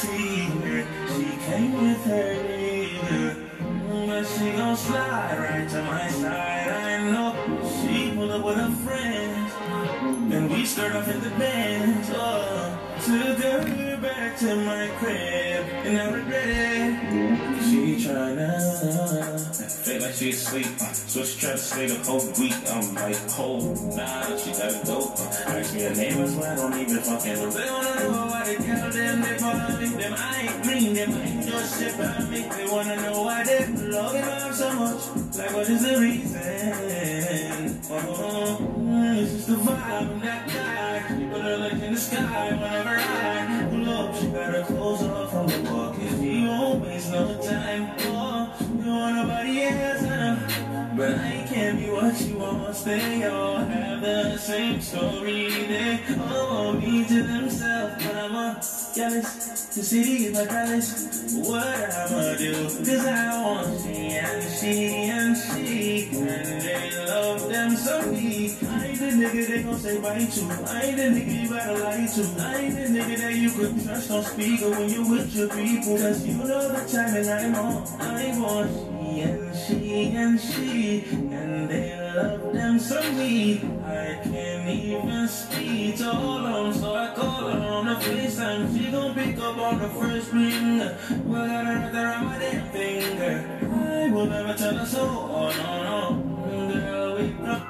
She came with her nigga. But she gon' slide right to my side. I know she pulled up with her friends. And we start off in the Benz. Oh, took her back to my crib. And I regret it. She tryna fake like she asleep. So she tried to stay the whole week. I'm like, oh, nah, she gotta go. Ask me her name, I swear I don't even fucking know. They wanna know why they tell them they follow me. Them I ain't green, them I ain't no shit about me. They wanna know why they love me up so much. Like, what is the reason? Oh, it's just the vibe of that guy. She put her legs in the sky whenever I pull up. She got her clothes off from the walk. Cause he won't waste no time. Want nobody else? But I can't be what you want. They all have the same story. They all want me to themselves. But I'm a jealous. The city is my palace. What I'ma do? Cause I want she and she and she. And they love them so deep. Ain't the nigga they gon' say bye to. I ain't the nigga you gotta lie to. I ain't the nigga that you could trust on speaker when you with your people. Cause you know the and I'm on. I want she and she and she. And they love them so deep. I can't even speak to all of them. So I call her on the FaceTime. She gon' pick up on the first ring. Well, I got her around my damn finger. I will never tell her so. Oh, no, no. Girl, we know.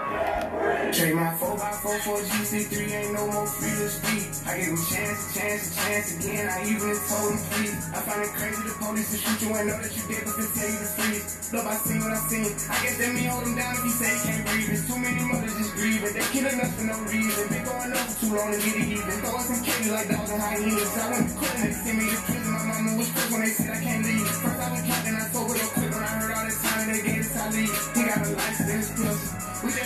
Trade my 4x4 for a GC3, ain't no more free to speak. I gave him chance, chance, chance again. I even told him please. I find it crazy the police to shoot you and know that you did, but they tell you to freeze. Love, I seen what I seen. I guess that me hold him down if he say he can't breathe. There's too many mothers just grieving. They killing us for no reason. Been going for too long to get it even. Throwing some cages like dogs and hyenas. I went to court and they sent me to prison. My mama was quick when they said I can't leave. First I was and I told her to quit when I heard all the time they gave us I leave. He got a license plus.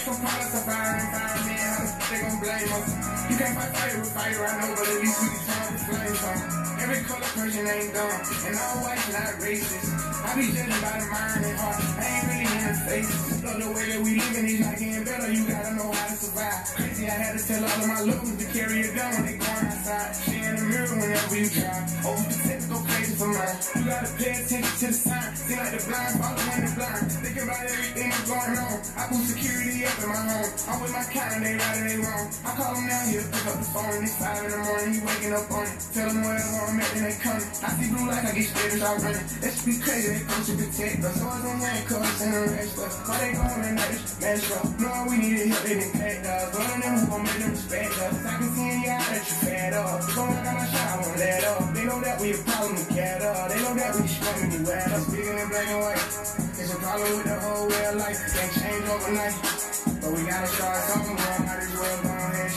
Some products of fire and they gon' blame us? You can't fight fire with fire, I know, but at least we can turn the flames on. Every color person ain't dumb, and all white's not racist. I be judging by the mind and heart. I ain't really in the face. Love the way that we living is not getting better. You gotta know how to survive. Crazy, I had to tell all of my lovers to carry a gun when they going outside. She in the mirror whenever you drive. Overprotect, go crazy for mine. You gotta pay attention to the sign. Seem like the blind following the blind. Thinking about everything that's going on. I put security up in my home. I'm with my kind, they and they wrong. I call them now, he'll pick up the phone. It's five in the morning, he waking up on it. Tell them wherever I'm at, then they coming. I see blue light, I get scared and start running. That should be crazy, they supposed to protect us. So I don't handcuffs and arrest us. Why they going and us mess up? Knowing we needed help, they didn't pack us. One of them who gon' make them respect us. I can see in your eye that you fed up. So I got my shot, I won't let up. They know that we a problem together. They know that we struggling to wear us. Bigger than black and white. It's a problem with the whole way of life. Can't change overnight. But we gotta start somewhere. Might as well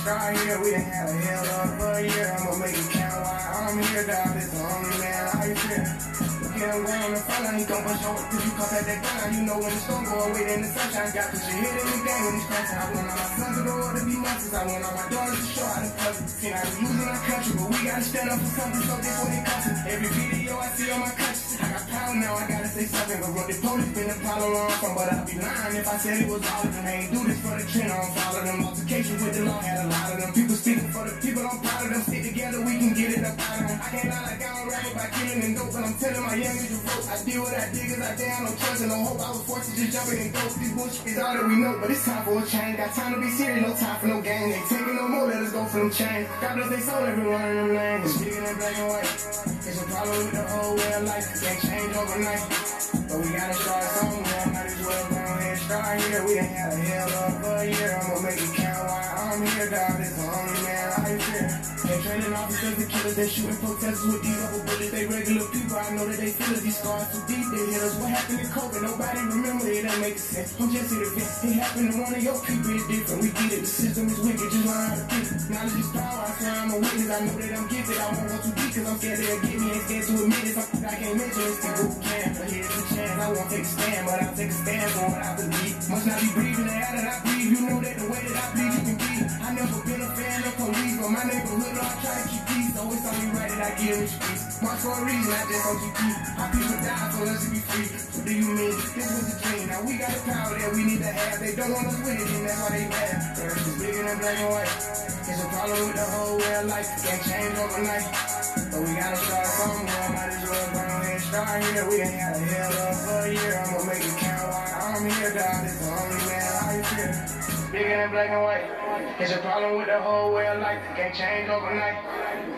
ahead here. We done had a hell of a year. I'ma make it count while I'm here, dog. It's the only man I fear. Him going the front line, he gon' push over till you come at that gun. You know when the storm go away, then the sunshine got put your head in the game when it's crashing. I want all my sons to grow up to be monsters. I want all my daughters to show how to play. See, I was losing our country, but we gotta stand up for something, so this what it us. Every video I see on my country, I got power now, I gotta say something. But what the police been a problem where I'm from, but I'd be lying if I said it was all of them. They ain't do this for the trend, I don't follow them. Altercation with the law had a lot of them. People speaking for the people, I'm proud of them. Stick together, we can get it up out of them. I can't lie like I don't rap about killing and dope, but I'm telling my to vote. I did what I did, cause I down no trust and no hope. I was forced to just jump in and go. This bullshit is all that we know, but it's time for a change. Got time to be serious, no time for no game. Ain't taking no more, let us go for them chains. God bless they soul, every one of them names. It's bigger than black and white. It's a problem with the whole way of life. Can't change overnight. But we gotta start somewhere. Might as well go ahead and start here. We done had a hell of a year. I'ma make it count I'm here, dog. It's the only man I fear. They training officers and killers. They shooting protesters with these rubber bullets. They regular people. I know that they feel it. These scars too deep. They hit us. What happened in COVID? Nobody remember it. That make sense. I'm just here to vent. It happened to one of your people. It's different. We get it. The system is wicked. Just learn how to it. Knowledge is power. I swear I'm a witness. I know that I'm gifted. I won't go too deep because I'm scared they'll get me. Ain't scared to admit it. Something I can't mention. It's the boot camp. But here's the chance. I won't take a stand, but I'll take a stand for what I believe. Must not be breathing the air that I breathe. You know that the way that I bleed, you can never been a fan of police, but my neighborhood, I try to keep peace. So it's only right that I give rich peace. For a reason, I just keep. Our people die, so let's be free. What do you mean? This was a dream. Now we got the power that we need to have. They don't want us with it, and that's why they mad. Earth is bigger than black and white. It's a problem with the whole way of life. Can't change overnight. But we gotta start somewhere. Might as well go ahead and start here. We ain't had a hell of a year. I'ma make it count while I'm here, dog. It's the only. Bigger than black and white. It's a problem with the whole way of life. Can't change overnight.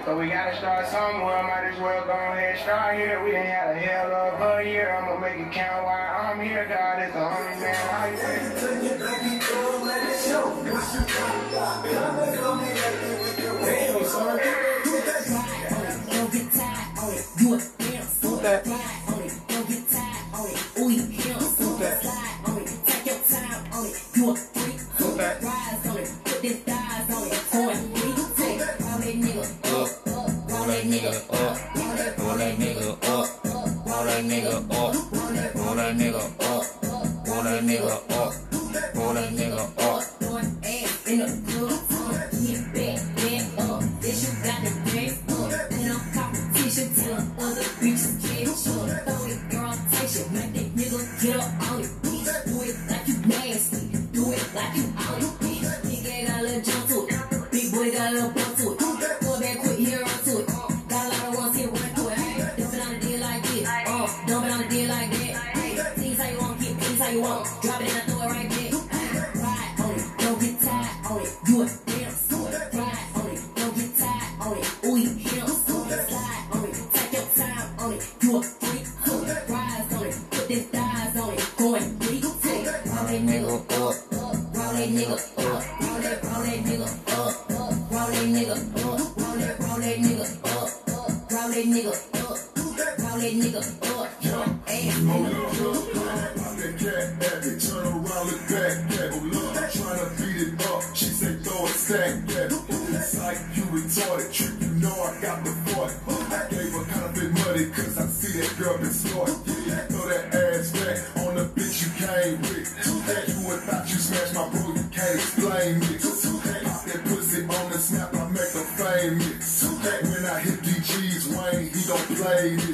But we gotta start somewhere. Might as well go ahead and start here. We done had a hell of a year. I'ma make it count while I'm here, God. It's the only man out here. Damn, son. Do that. Roll that you know I got the boy. I gave her bit money, cause I see that girl been smart. Yeah, throw that ass back on the bitch you came with. That you would thought you smashed my bro, you can't explain it. Pop that pussy on the snap, I make her famous. When I hit DG's Wayne, he don't play.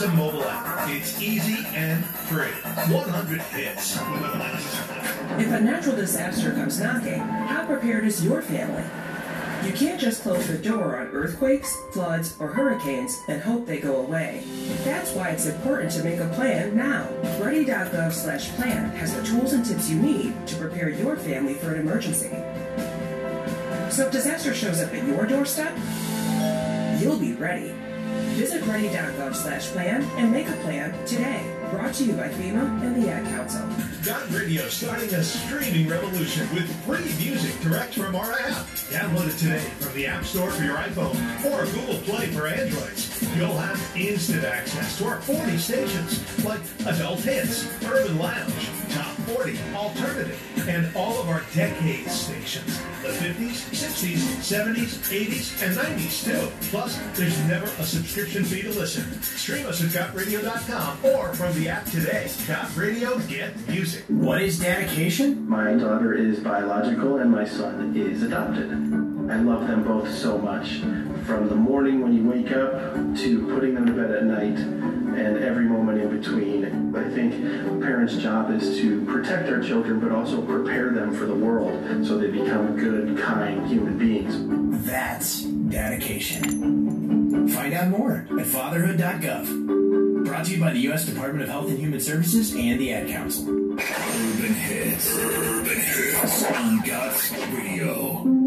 Your Alexa mobile app. It's easy and free. 100 hits. If a natural disaster comes knocking, how prepared is your family? You can't just close the door on earthquakes, floods, or hurricanes and hope they go away. That's why it's important to make a plan now. Ready.gov slash plan has the tools and tips you need to prepare your family for an emergency. So if disaster shows up at your doorstep, you'll be ready. Visit ready.gov slash plan and make a plan today. Brought to you by FEMA and the Ad Council. Dot Radio starting a streaming revolution with free music direct from our app. Download it today from the App Store for your iPhone or Google Play for Androids. You'll have instant access to our 40 stations like Adult Hits, Urban Lounge, 40, Alternative, and all of our decades stations. The 50s, 60s, 70s, 80s, and 90s too. Plus, there's never a subscription fee to listen. Stream us at GotRadio.com or from the app today. Got Radio, get music. What is dedication? My daughter is biological and my son is adopted. I love them both so much. From the morning when you wake up to putting them to bed at night and every moment in between. I think a parent's job is to protect our children but also prepare them for the world so they become good, kind human beings. That's dedication. Find out more at fatherhood.gov. Brought to you by the U.S. Department of Health and Human Services and the Ad Council. Urban Hits. Urban Hits on God's Radio.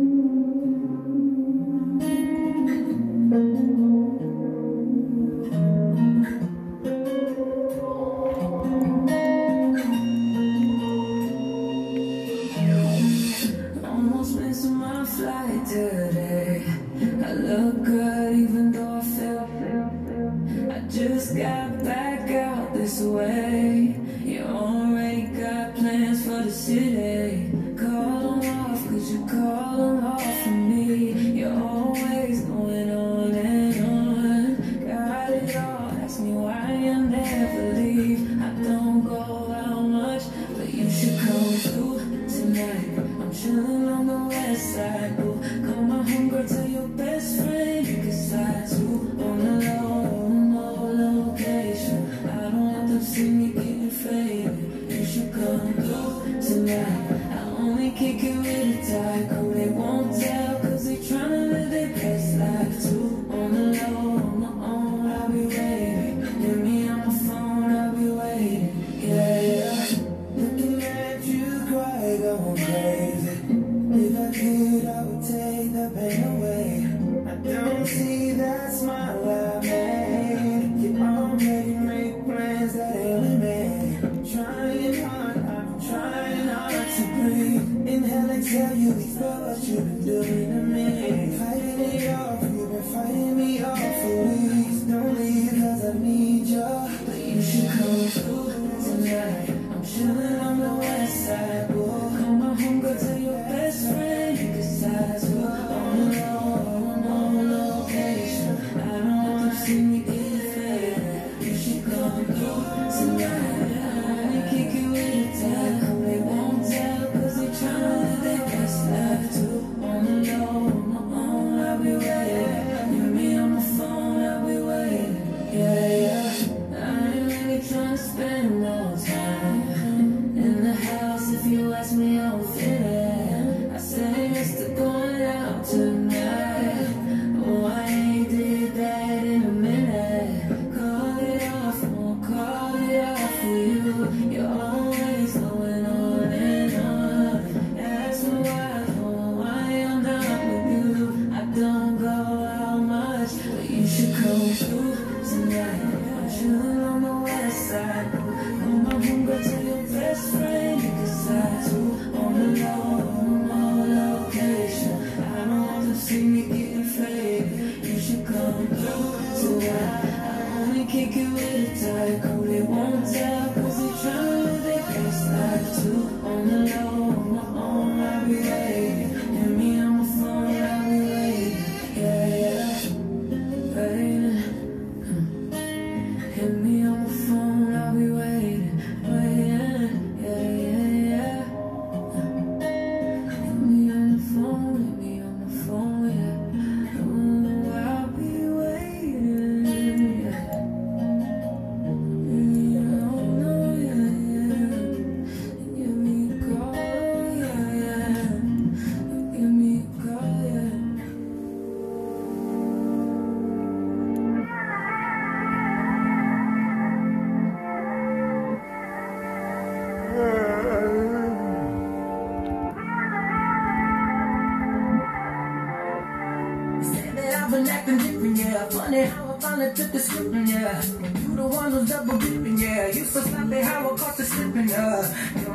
yeah. Funny how I finally took the scooting, yeah. You the one who's double dipping, yeah. You so sloppy how I caught the slipping, yeah.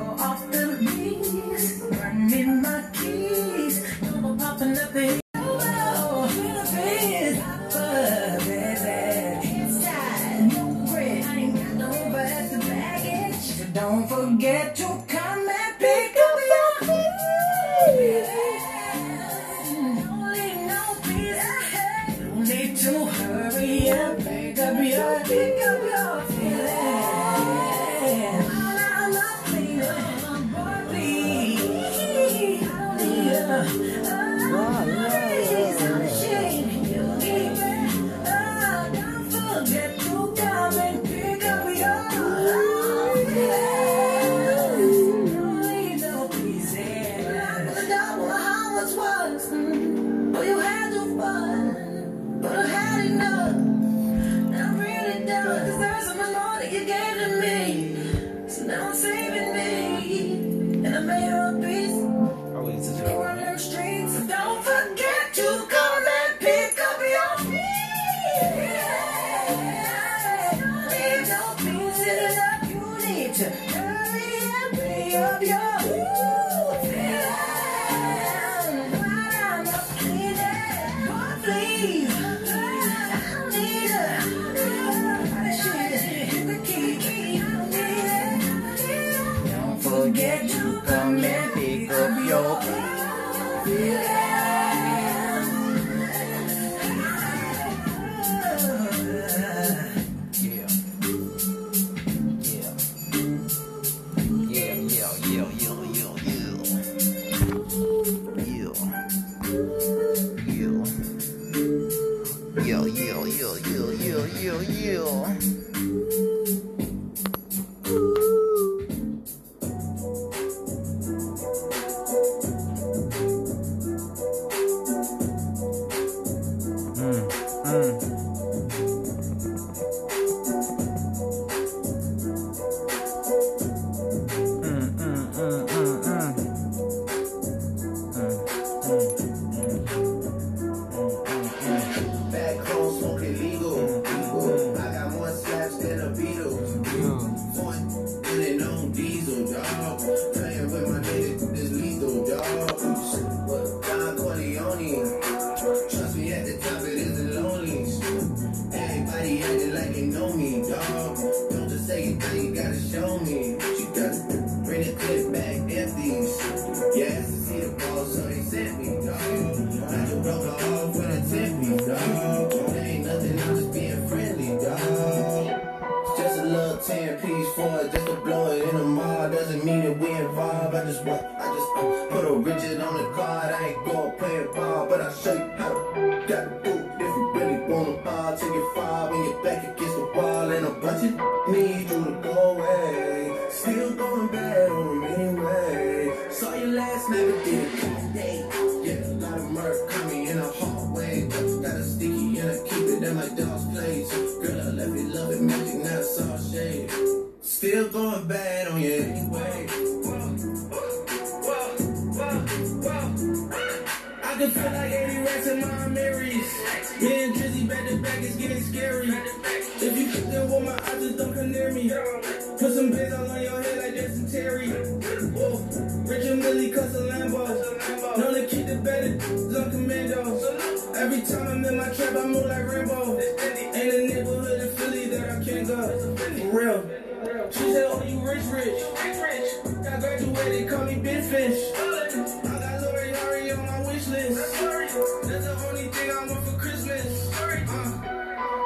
wish list. That's the only thing I want for Christmas. Uh,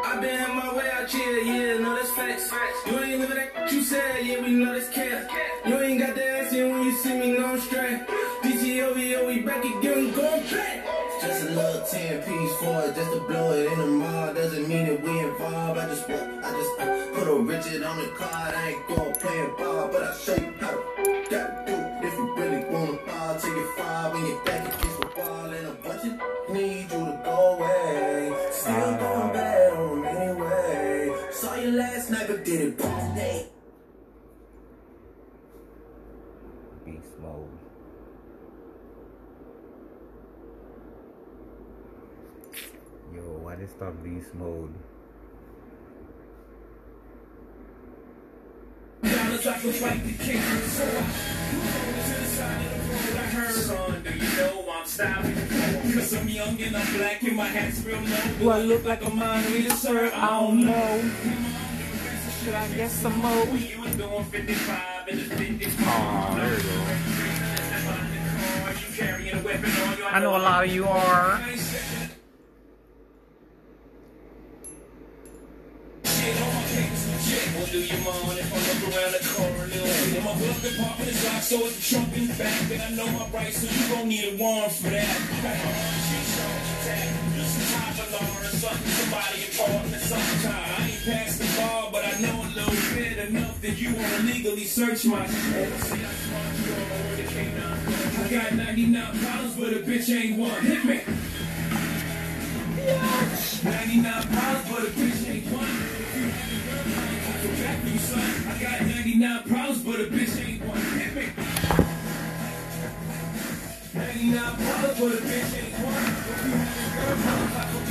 I been my way out here, yeah, no, that's facts. You ain't living that you said, yeah, we know that's cat. You ain't got the answer when you see me, no, I'm straight. DTOVO, oh, we back again, going back. Just a little 10 piece for it, just to blow it in the mall. Doesn't mean that we involved. I just, I just I put a Richard on the card. I ain't going playing ball, but I show you how to do get it back. Beast mode. Yo, why they stop beast mode? I can fight the king so I to the side of the road I heard on Do you know I'm stopping? Cause I'm young and I'm black and my hat's real low Do I look like a mind reader, sir? I don't know should I guess some more? You was doing 55 in 55. Aw, there you go. You carrying a weapon on you. I know a lot of you are. Do mind if I look around the car a little bit? My glove compartment is locked, so it's the trunk in the back. And I know my rights, so you gon' need a warrant for that. Just a top alarm or something, somebody important something. I ain't passed the bar, but I know a little bit enough that you wanna legally search my shit. See, I you all over the K9. I got 99 problems, but a bitch ain't one. Hit me. 99 problems, but a bitch ain't one. You, son. I got 99 problems, but a bitch ain't one. Hit me. 99 problems, but a bitch ain't one. I go back for you, son.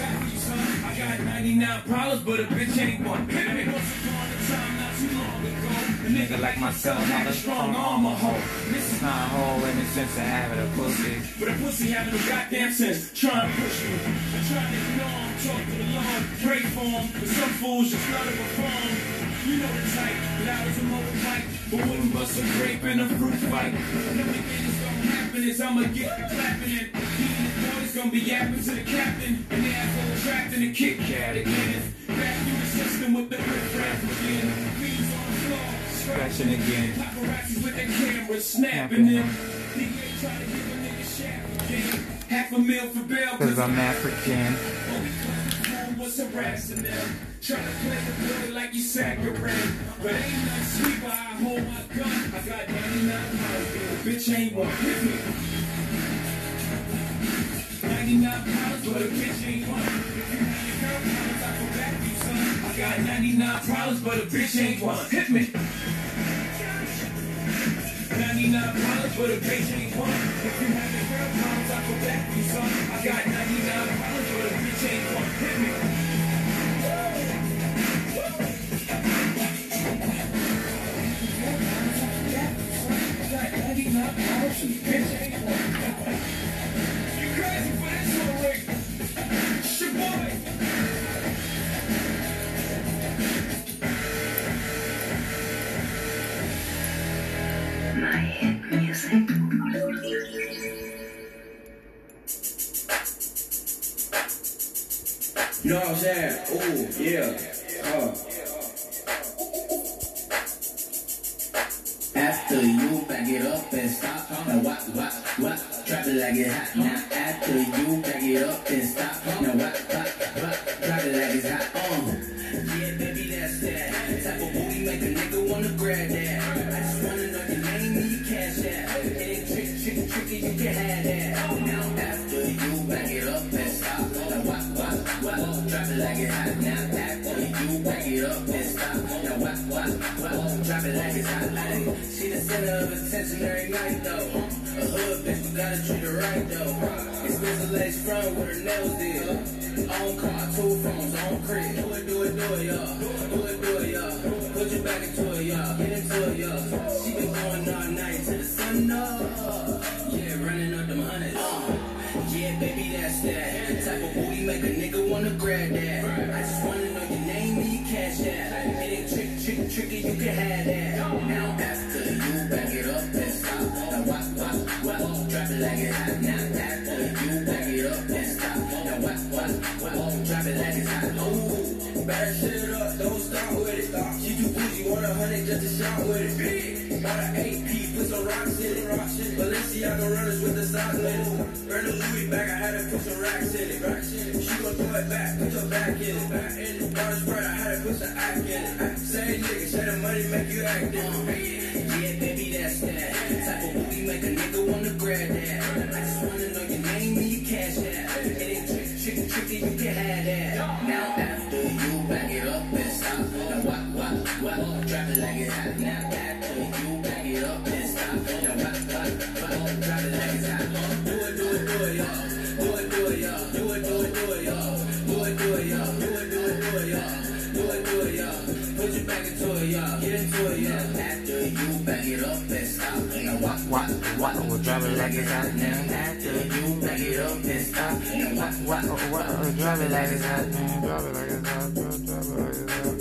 I got 99 problems, but a bitch ain't one. Hit me. Once upon a time, not too long ago. A Nigga like myself, had not a strong arm, a hoe. This It's not a whole in the sense of having a pussy. but a pussy having no goddamn sense. Trying to push me. I'm trying to ignore him, talk to the Lord, pray for him. But some fools just let it perform. You know the type, loud as a motorbike. But wouldn't bust a grape in a fruit fight. The only thing that's gonna happen is I'ma get the clapping and he and his boys gonna be yapping to the captain. And the asshole trapped in a Kit Kat again. Back through the system with the rip rap again. Beans on the floor, Scratching again. Paparazzis with their cameras snapping them. Nigga ain't trying to give a nigga shaft again. Half a mil for bail Cause I'm African. home was harassing them. Trying to play the boy like you saccharine. But ain't nothing sweet while I hold my gun. I got 99 pounds, but bitch ain't one. Me. 99 pounds, but a bitch ain't one. If you have your girl pounds, I go back you, son. I got 99 problems, but a bitch ain't one. Hit me. 99 problems, but a bitch ain't one. If you have your girl pounds, I go back you, son. I got 99 problems, but a bitch ain't one. Hit me. You know what I'm saying? Ooh, yeah. Uh. It up and stop. Now what, what, what? Drop it like it hot. Now after you back it up and stop. Now what, what, what? Drop it like it's hot. Uh. Yeah, baby, that's that. Type of booty make a nigga wanna grab that. I just wanna know your name and your cash app. It ain't trick, trick, tricky, you can have that. Now after you back it up and stop. Now what, what, what? Drop it like it hot. Now after you back it up and Drop it like it's hot. Like, she the center of attention every night though. A hood bitch, we gotta treat her right though. Expensive lace front with her nails did. Own car, two phones, own crib. Do it, do it, do it, y'all. Do it, do it, y'all. Put your back into it, y'all. Get into it, y'all. She been going all night till the sun up. Yeah, running up them hundreds. Uh, yeah, baby, that's that. The type of booty make a nigga wanna grab that. I just wanna tricky, you can have that. Now after you back it up and stop. Now what, what, what? Drop it like it hot. Now after you back it up and stop. Now what, what, what? Drop it like it's hot. Ooh, back shit up, don't stop with it. She too bougie, want a hundred just to shot with it. Big, bought an AP, put some rocks in it. Rocks in it. Balenciaga runners with the in it. Earn a Louis bag, I had to put some racks in it. Racks in it. She gon' throw it back, put your back in it. Back in it. A Sprite, I had to put some act in it. Same nigga, the money make you act like it's hot now. After you back it up and stop. Why, why, why, drop it like it's hot now. Drop it like it's hot, drop, it like it's hot.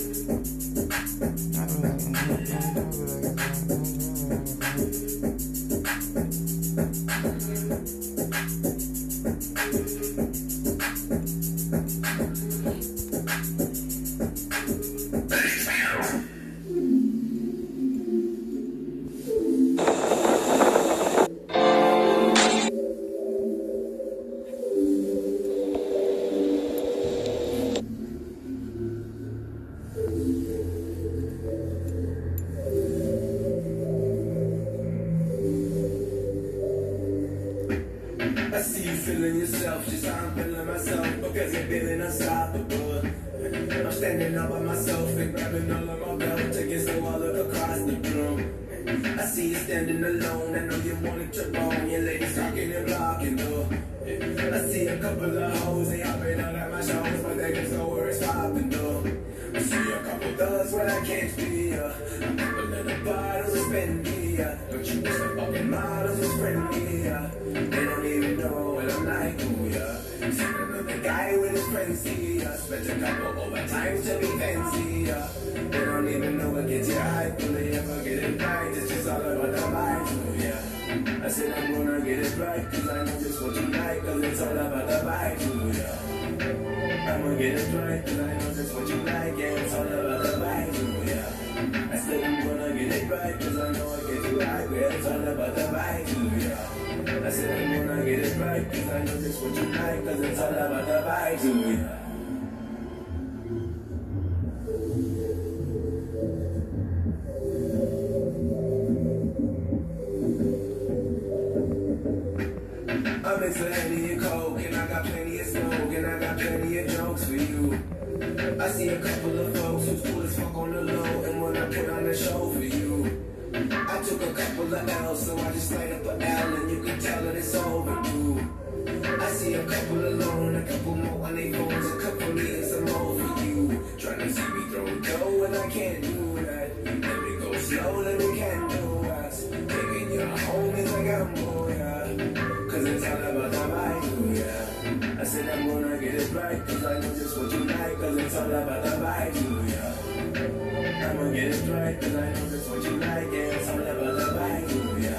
Get it right, cause I know that's what you like, and some level of vibe, oh, yeah.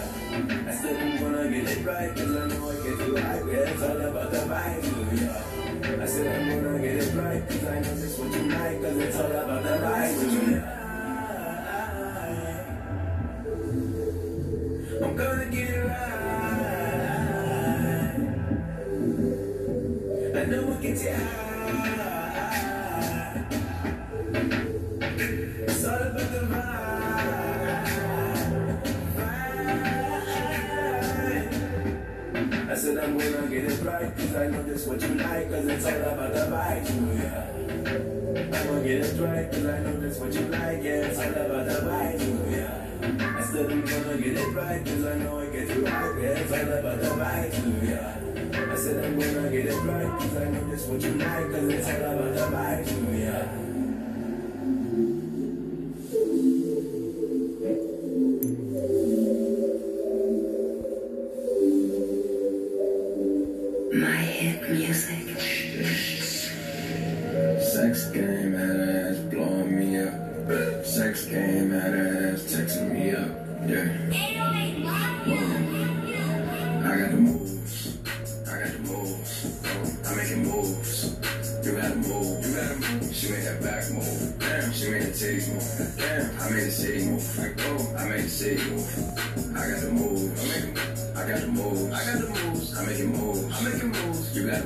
I said I'm gonna get it right, cause I know I get you high, yeah. It's all about the vibe, oh, yeah. I said I'm gonna get it right, cause I know that's what you like, cause it's all about What you like, yeah, it's all about the vibe, yeah. I still don't wanna get it right,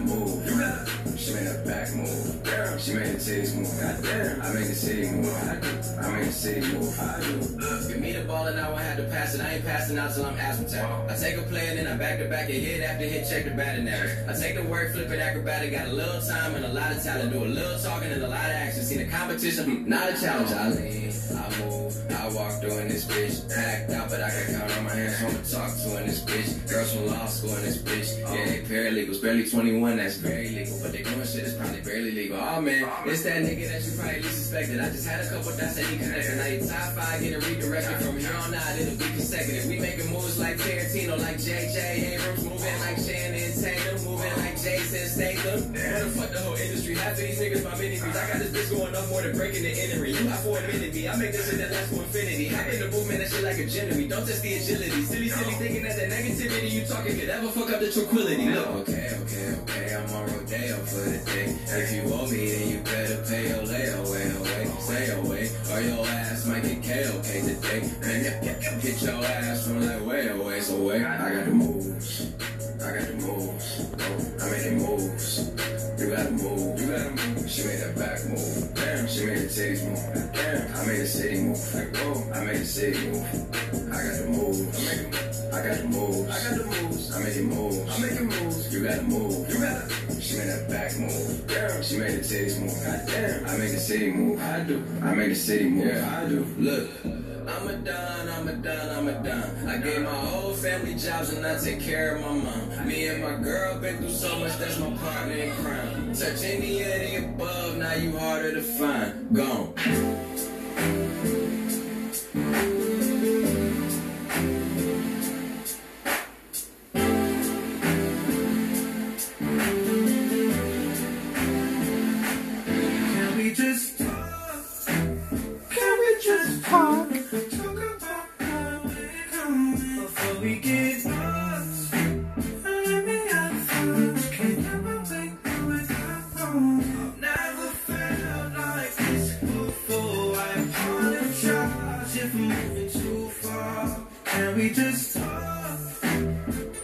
move. You gotta back move cities move. I make the city move. I. I make the city move. I do. Uh, give me the ball and I won't have to pass it. I ain't passing out till I'm asthmatic. I take a play and then I back to back and hit after hit, check the batting average. I take the word, flip it acrobatic. Got a little time and a lot of talent. Do a little talking and a lot of action. Seen the competition, not a challenge. I lean, I move, I walk doing this bitch. Act out, but I can count on my hands. Home to talk to in this bitch. Girls from law school in this bitch. Yeah, they paralegals, barely 21. That's very legal, but they doing shit that's probably barely legal. Oh man, that nigga that you probably least suspected. I just had a couple dots that he connected. Now you top five getting redirected from here on out. It'll be consecutive. We making moves like Tarantino, like JJ Abrams, moving like Channing Tatum, moving like Jason Statham. The fuck the whole industry? Half of these niggas my mini I got this bitch going up more than breaking the entry. You have for a minute me. I make this shit that lasts for infinity. Hop in the movement, that shit like a gentleman. Don't test the agility. Silly, silly thinking that the negativity you talking could ever fuck up the tranquility. Look, okay, okay, okay. I'm on Rodeo for the day. If you owe me, then you better pay your layaway away. Stay away, or your ass might get KOK today. Man, get your ass from that way away, so wait. I got the moves. I got the moves. I'm making moves. You gotta move. You gotta move. She made that back move. Damn. She made the titties move. Damn. I made the city move. Like, whoa. I made the city move. I got the moves. I make I got the moves. I got the moves. I'm making moves. I'm making moves. You gotta move. You gotta. She made that back move. Damn. She made the titties move. God damn. I make the city move. I do. I make the city move. Yeah, I do. Look. I'm a don, I'm a don, I'm a don. I gave my whole family jobs and I take care of my mom. Me and my girl been through so much, that's my partner in crime. Touch any of the above, now you harder to find. Gone. Can we just talk? Can we just talk? Talk we get lost. Never felt like this before. I apologize if I'm moving too far. Can we just?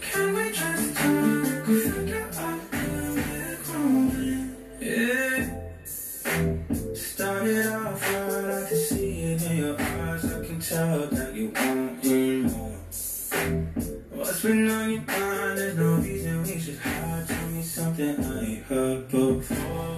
Can we just we're. Yeah. Started off right, I can see it in your eyes. I can tell that you want me. What's been on your mind? There's no reason we should hide. Tell me something I ain't heard before.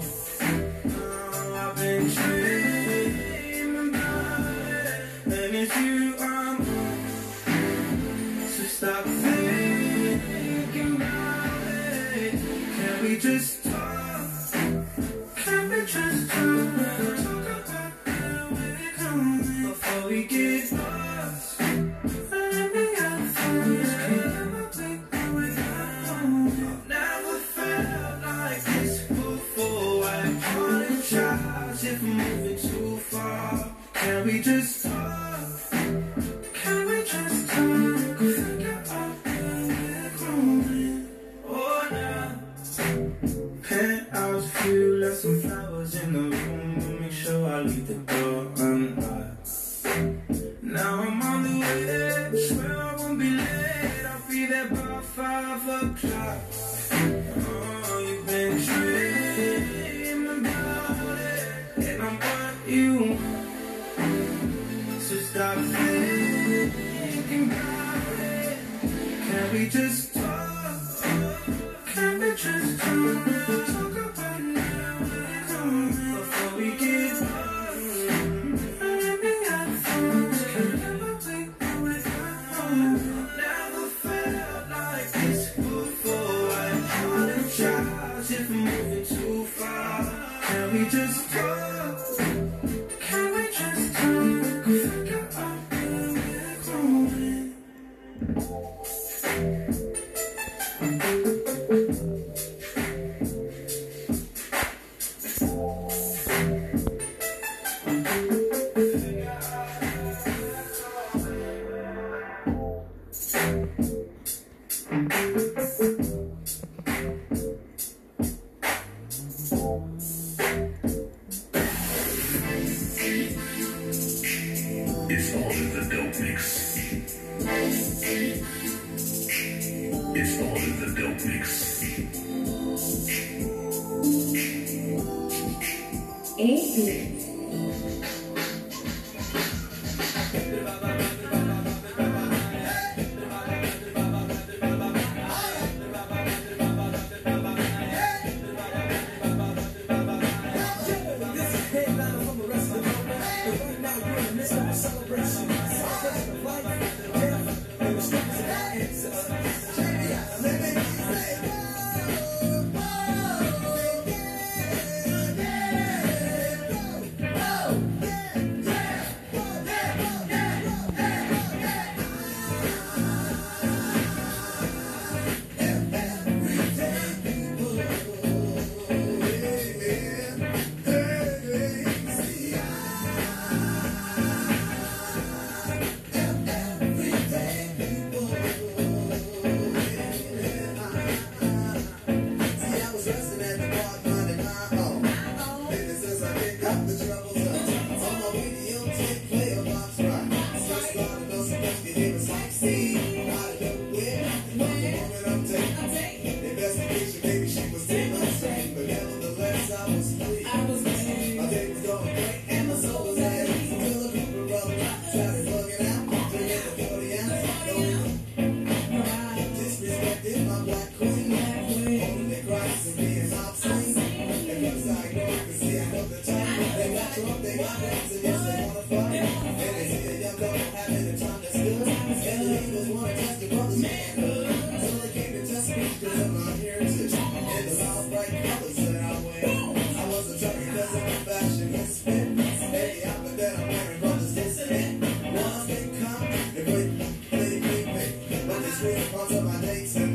Once on my name.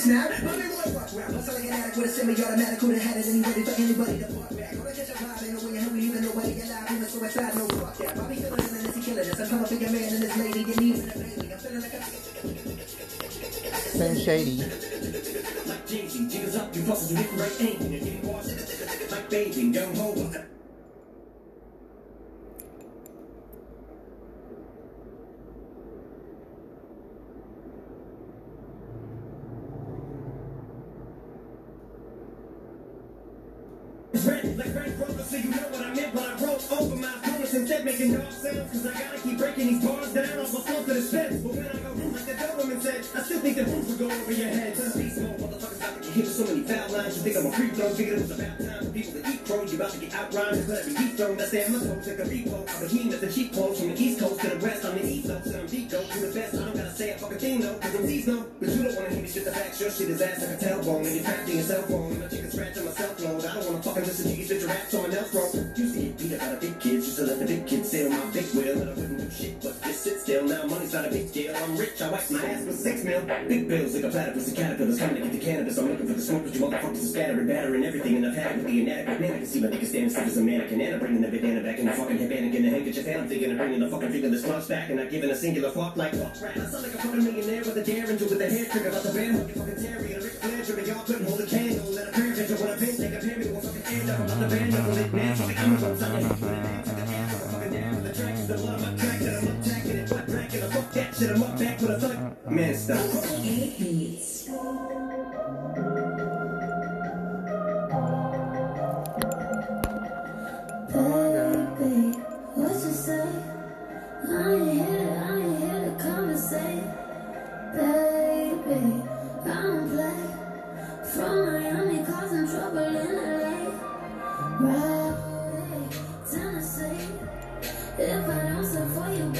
What's now? My big boy rock rap. Hustle like an addict with a semi-automatic. Could've had it any ready for anybody to park back. Gonna catch a vibe, ain't no way you're hungry, you nobody get. Even suicide, no fuck that. Bobby feeling it unless he killing this. I'm coming for your man and his lady. You need a baby. I'm feeling like a... Slim Shady. Like Jay-Z, jiggers up, you muscles, you hit right aim. And getting washed like bathing, young ho. Cause I gotta keep breaking these bars down, almost close to the fence. But when I go boom, like the Doberman said, I still think the roof would go over your head. Mode, motherfuckers about to get so many foul lines. You think I'm a creep, though? Figured it was about time for people to eat crows. You about to get outrhymed, cause every beat thrown. That's damn my toes, like a repo. I'm a behemoth, the cheap clothes from the east coast to the west. I'm the coast, and I'm deep though. To the best, I don't gotta say a fucking thing though. Cause I'm know, but you don't wanna hear me shit the facts. Your shit is ass like a tailbone, and you're trapped your cell phone. And a chicken scratch on my cell phone. I don't wanna fucking listen to you spit your rap, someone else wrote. Used to get beat by the big kids, used to let the big kids sail my big wheel. And I wouldn't do shit, but just sit still. Now money's not a big deal. I'm rich, I wipe my ass with six mil. Big bills like a platypus and caterpillars coming to get the cannabis. I'm looking for the smoke, but you motherfuckers are scattering, battering everything. And I've had it with the inadequate man. I can see my nigga standing stiff as a mannequin. And I'm bringing the bandana back in the fucking headband and a handkerchief. And I'm thinking of bringing the fucking fingerless gloves back and not giving a singular fuck like fuck. I sound like a fucking millionaire with a derringer with a hair trigger. About the band, fucking fucking Terry and a Rick. And y'all couldn't hold a candle. Let a prayer venture when I pin, take a parry with one fucking hand up. I'm on the band, I'm lit man. So I'm on something. Man, stop. Baby, what you say? I ain't here, I ain't here to conversate. Baby, From Miami, causing trouble in LA. Raleigh, Tennessee. If I don't send for you,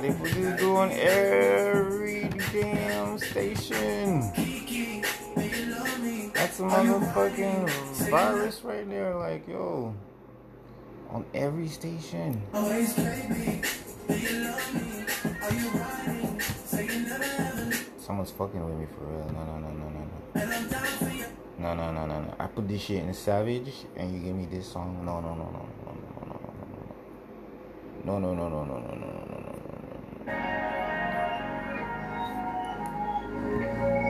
party voodoo on every damn station. That's a motherfucking virus right there. Like, yo, on every station. Someone's fucking with me for real. No, no, no, no, no, no. No, no, no, no, no. I put this shit in Savage, and you give me this song. No, no, no, no, no, no, no, no, no, no, no, no, no, no, no, no, no, no, no. Thank you.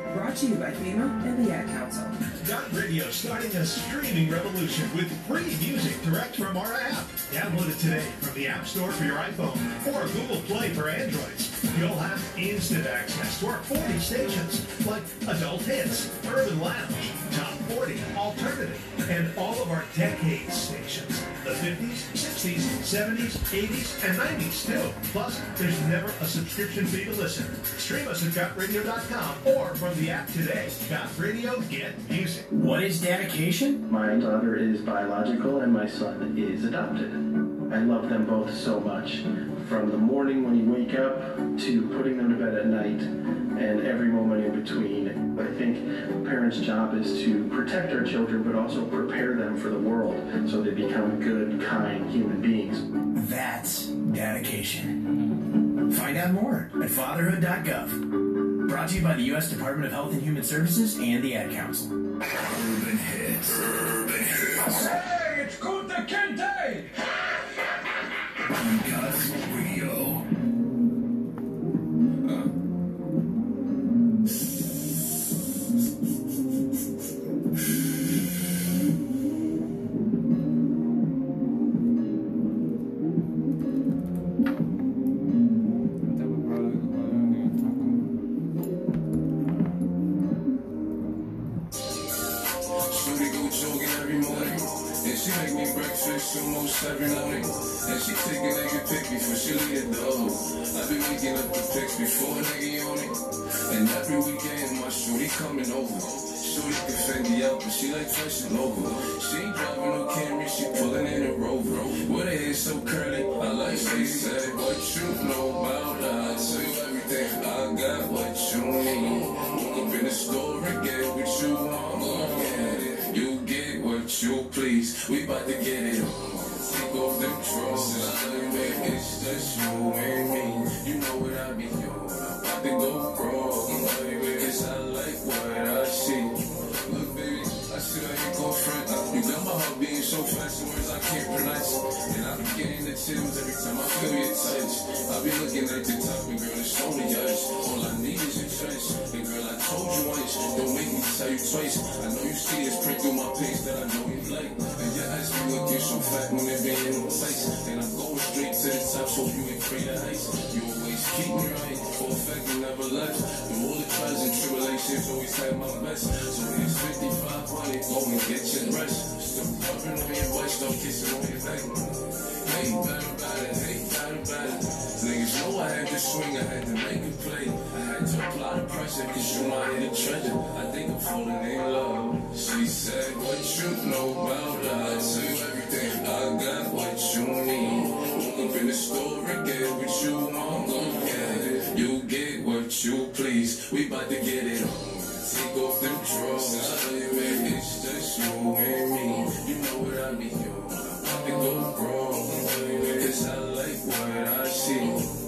Brought to you by FEMA and the Ad Council. Got Radio starting a streaming revolution with free music direct from our app. Download it today from the App Store for your iPhone or Google Play for Androids. You'll have instant access to our 40 stations like Adult Hits, Urban Lounge, Top 40, Alternative, and all of our decade stations. The 50s, 60s, 70s, 80s, and 90s too. Plus, there's never a subscription fee to listen. Stream us at GotRadio.com or from the app today. Got Radio, get music. What is dedication? My daughter is biological and my son is adopted. I love them both so much. From the morning when you wake up to putting them to bed at night and every moment in between. I think parents' job is to protect our children but also prepare them for the world so they become good, kind human beings. That's dedication. Find out more at fatherhood.gov. Brought to you by the U.S. Department of Health and Human Services and the Ad Council. Urban Hits. Urban Hits. Hey, it's Kunta Kinte! We bout to get it on. Take off them drawers. Baby, it's just you and me. You know what I be on. About to go wrong. Baby, it's I like what I see. Look, baby, I see how you go front. You got my heart beating so fast, words I can't pronounce. The chills every time I feel your touch. I be looking at the top, and girl, it's only us. All I need is your touch. And girl, I told you once, don't make me tell you twice. I know you see this print through my page that I know you like. And your eyes be looking so fat when it be in the place. And I'm going straight to the top, so you ain't afraid of heights. You always keep me right, for a fact you never left. Through all the trials and tribulations, always had my best. So here's 5500, go and get your rest. Still rubbing on your butt, still kissing on your neck. Hey, better about it, about it. Niggas know I had to swing, I had to make a play. I had to apply the pressure, cause you my hidden treasure. I think I'm falling in love. She said, what you know about her? I you everything, I got what you need. Woke up in the store get what you want, go get it. You get what you please, we bout to get it on. Take off them drawers, I tell you, baby, it's just you and me. You know what I be wrong, I like what I see.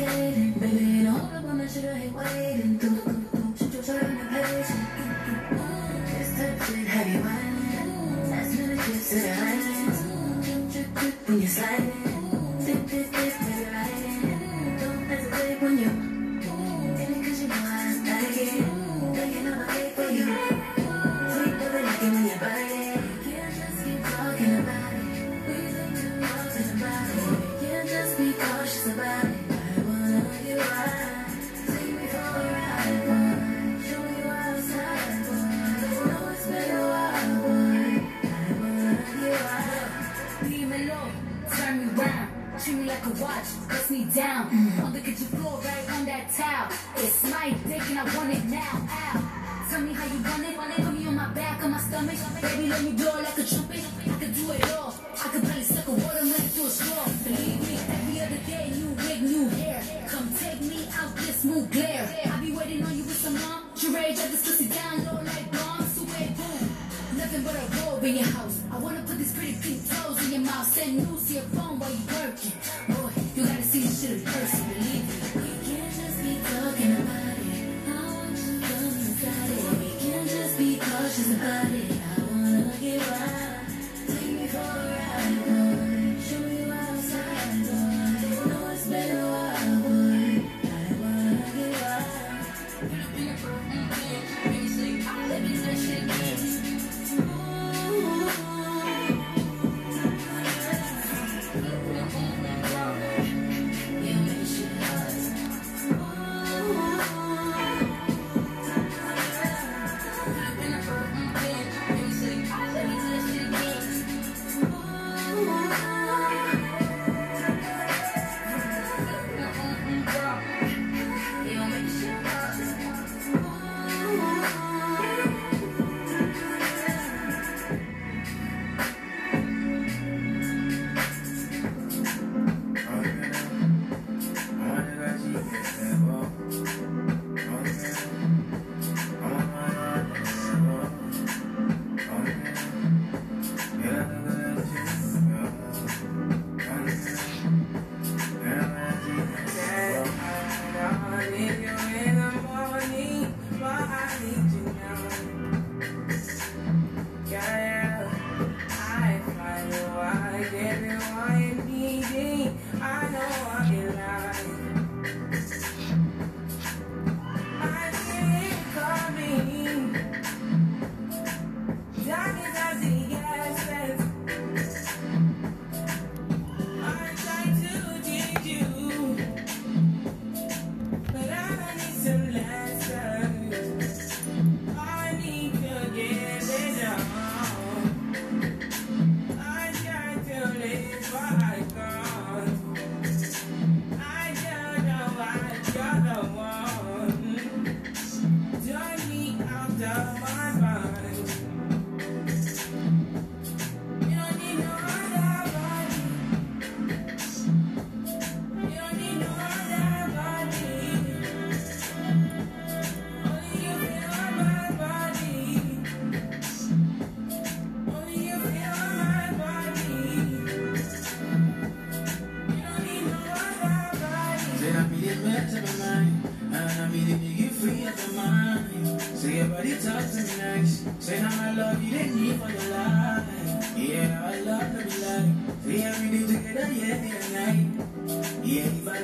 That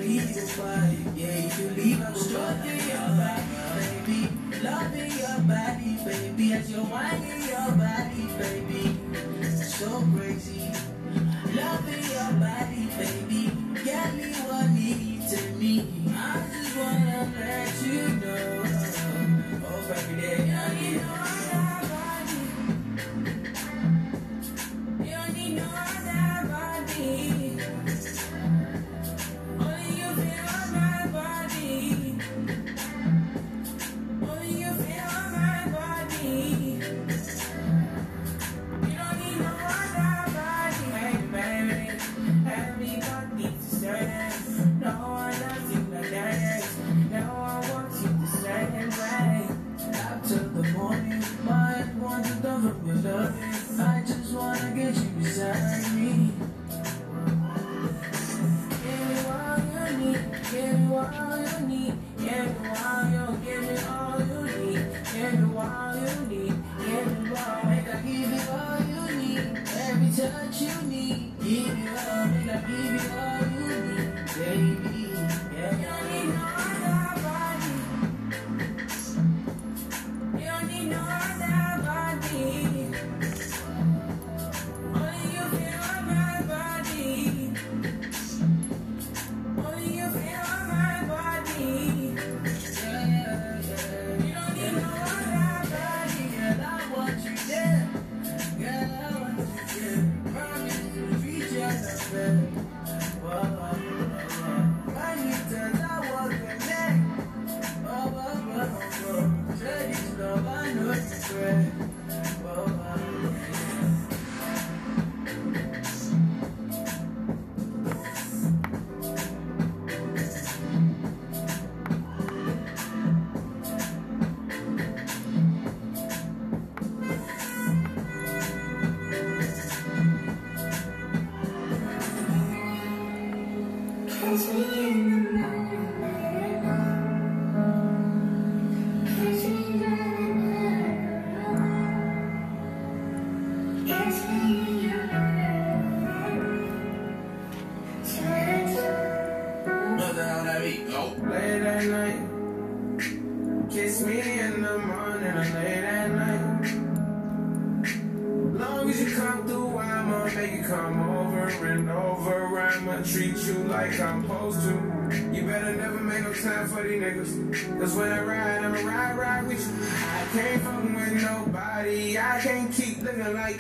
Yeah, you why? Yeah, if you leave, I will stroking your body, baby. Loving your body, baby. As you're whining your body, baby. So crazy. Loving your body, baby. Get me what needs to me. I just wanna let you know. Oh, every day I need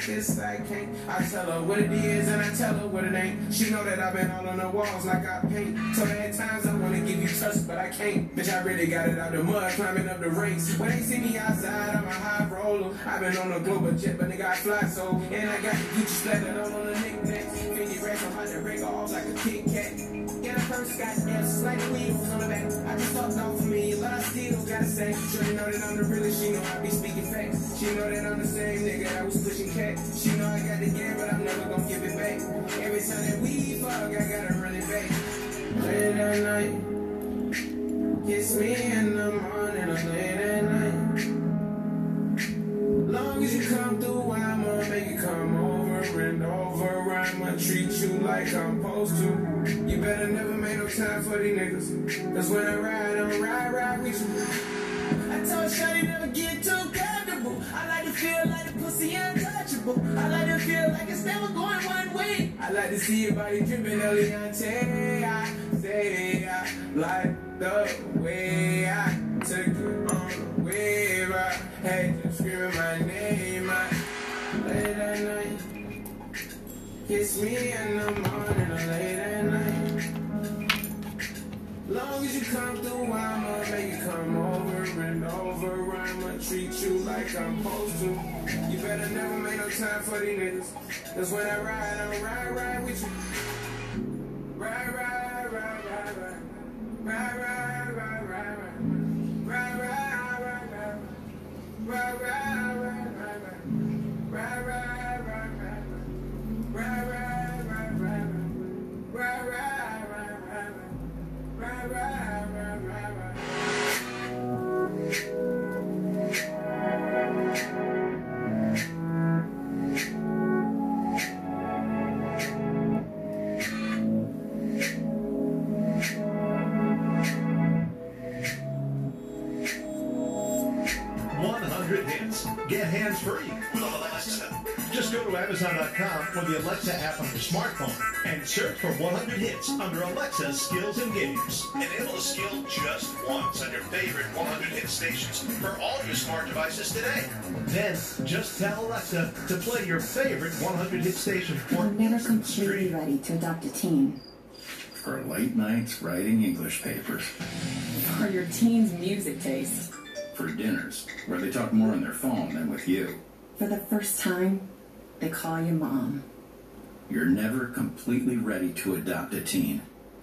this. I can't. I tell her what it is and I tell her what it ain't. She know that I've been all on the walls like I paint. Her at times I wanna give you trust, but I can't. Bitch, I really got it out the mud, climbing up the ranks. When they see me outside, I'm a high roller. I've been on a global jet, but nigga, I fly so. And I got the Gucci splattered all on the knickknacks. 50 racks, I'm about to break off like a Kit Kat. Get a purse, got like wheels on the back. I just talked off for me, but I still gotta say. Sure you know that I'm the realest, she know I be speaking facts. She know that I'm the same nigga that was pushing cat. She know I got the game, but I'm never gonna give it back. Every time that we fuck, I gotta run it back. Late at night, kiss me in the morning or late at night. Long as you come through, I'ma make you come over and over. I'ma treat you like I'm supposed to. You better never make no time for these niggas. Cause when I ride, I'ma ride, ride with you. I told Shawty I like to feel like it's never going one way. I like to see your body dripping Eliante. I say I like the way I took you on the wave. I had you screaming my name. I late at night. Kiss me in the morning or late at night. Long as you come through, I'ma make you come over treat you like I'm supposed to. You better never make no time for these niggas. Cause when I ride, I'ma ride, ride with you. Ride, ride, ride, ride. Ride, ride, ride, hits under Alexa's skills and games. Enable the skill just once on your favorite 100 hit stations for all your smart devices today. Then just tell Alexa to play your favorite 100 hit station for I'm never completely ready to adopt a teen. For late nights writing English papers. For your teen's music taste. For dinners where they talk more on their phone than with you. For the first time, they call you mom. You're never completely ready to adopt a teen,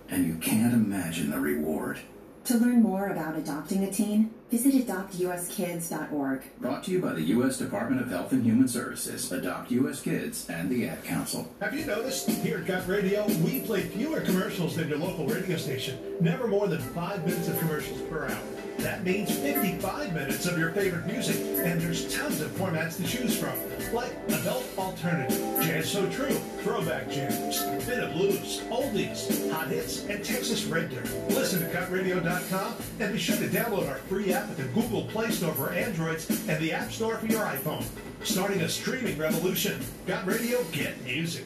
and you can't imagine the reward. To learn more about adopting a teen, visit adoptuskids.org. Brought to you by the U.S. Department of Health and Human Services, Adopt U.S. Kids, and the Ad Council. Have you noticed? Here at Got Radio, we play fewer commercials than your local radio station. Never more than five minutes of commercials per hour. That means 55 minutes of your favorite music, and there's tons of formats to choose from, like adult alternative, jazz so true, throwback jams, bit of blues, oldies, hot hits, and Texas Red Dirt. Listen to gotradio.com and be sure to download our free app at the Google Play Store for Androids and the App Store for your iPhone. Starting a streaming revolution. Got Radio, get music.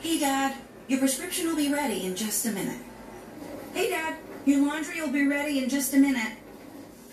Hey, Dad, your prescription will be ready in just a minute. Hey, Dad, your laundry will be ready in just a minute.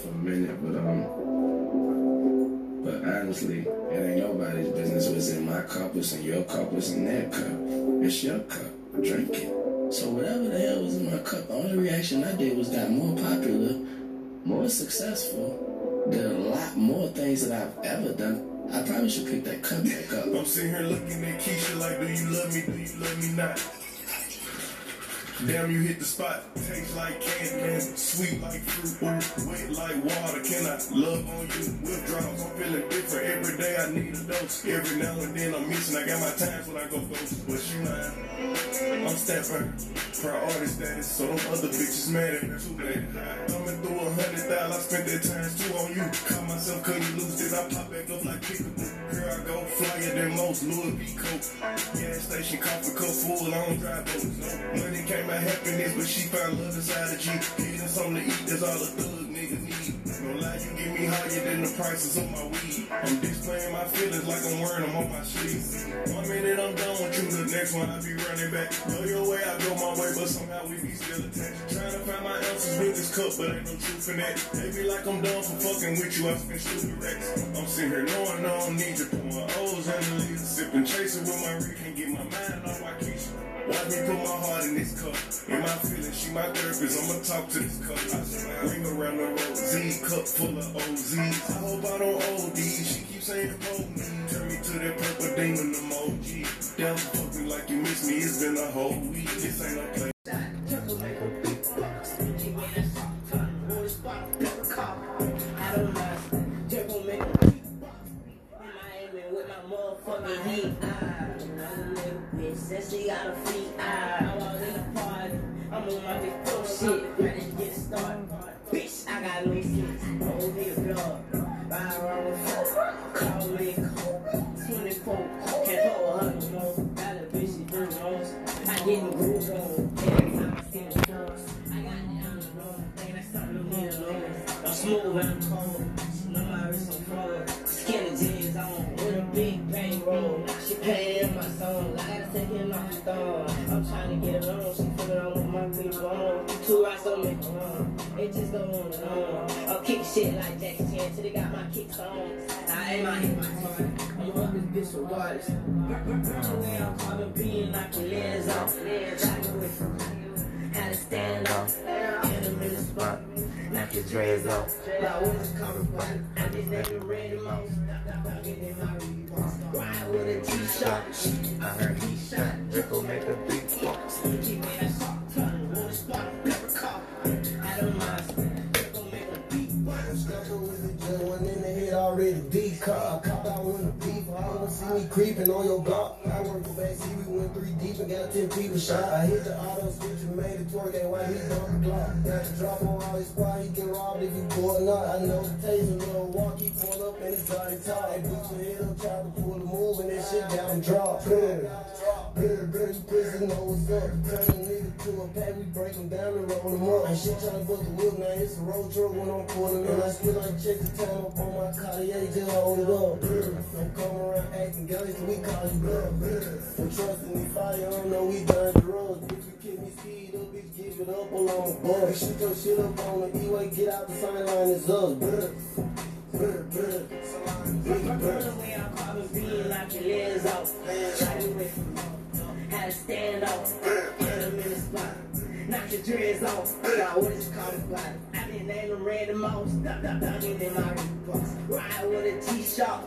For a minute, but um, but honestly, it ain't nobody's business what's in my cup, what's in your cup, what's in their cup. It's your cup. Drink it. So whatever the hell was in my cup, the only reaction I did was got more popular, more successful, did a lot more things that I've ever done. I probably should pick that cup back up. I'm sitting here looking at Keisha like, do you love me? Do you love me not? Damn, you hit the spot. Tastes like candy, sweet like fruit, wet like water. Can I love on you? Withdrawals, I'm feeling different. Every day I need a dose. Every now and then I'm missing. I got my times when I go ghost. But you know, I'm stepping. Priority status, so them other bitches mad at me too bad. Coming through a hundred thousand, I spent that times two on you. Caught myself cutting loose, then I pop back up like pickable. Here I go, flyer than most, Louis V. Coke. Gas station, coffee cup full, I don't drive those. Money came happiness, but she found love inside a G. Getting something to eat, that's all a thug nigga need. No lie, you give me higher than the prices of my weed. I'm displaying my feelings like I'm wearing them on my sleeve. One minute I'm done with you, the next one I be running back. Go your way, I go my way, but somehow we be still attached. Trying to find my ounces with this cup, but ain't no truth in that. They be like I'm done for fucking with you, I spend stupid racks. I'm sitting here knowing I don't need you, put my O's in the lead, sipping, chasing with my Rick, can't get my mind off my Keisha. Watch me put my heart in this cup. In my feelings, she my therapist. I'ma talk to this cup. I ring around the road. Z cup full of OZs. I hope I don't OD. She keeps saying hold me. Turn me to that purple demon emoji. Damn, fuck me like you miss me. It's been a whole week. This ain't play. I a my motherfucking heat. Ah, another little bitch said she got a feet. Shit. Ready to get started. Bitch, I got no sense. Oh, dear God. Ride around with folk. Call me coke. 24. Can't hold her no more. Got a bitch, she do most. I get the groove on. Alone. I'm smooth and I'm cold. Know my wrist on cold. Skinny jeans on with a big bang roll. She paying my song. I gotta take it off the thumb. I'm trying to get along. On my big bone. Uh, two rights don't make a uh, wrong. It just go on and on. I'll kick shit like Jackie Chan till they got my kicks on. I aim, I hit my target. I'm up this bitch regardless. Way I'm caught being like a lens off. Driving away from how to stand off. In the middle spot. Knock your dreads off. Like what is coming from? I'm just nigga ready most. Ride with a T-shirt. I heard he shot. Rico make a big box. already decocked. Caught out with a beat. Wanna see me creeping on your block. I work for backseat, we went three deep and got 10 people shot. I hit the auto switch and made it twerk. That white he dump the clock. Got the drop on all his squad. He get robbed if he pull or not. I know the taser, little walk. He pull up and it's already top. Boot your head up, try to pull the move and that shit down and drop. Brr, brr, brr, you pussy know what's up. Turn a nigga to a pack, we break him down and roll him up. And shit tryna bust the whip, now it's a road truck when I'm pulling in. I still like check the time up on my Cartier, just hold it up. Don't come around acting gully, we call bluff. Brr, Don't trust in me fire, I know we done drugs. Bitch, you kick me speed up, bitch, give it up along the bar. Shoot your shit up on the E-way, get out the sign line, it's us. Brr, brr, brr. The way I'm popping bean, knock your legs off. It had to stand off. Get them in the spot. Knock your dreads off. I got what it's called a plot. I didn't name them random off. Stop, stop, in my box. Ride with a T-shot.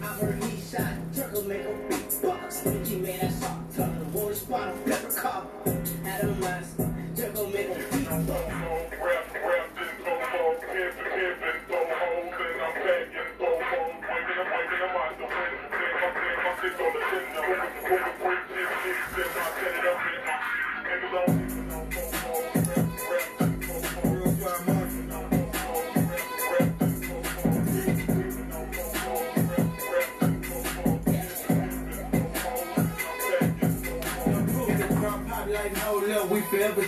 I heard he shot. Truck will make a big box. G man, that's all. Tuck water spot on pepper a. Truck will make a big box. like, forever.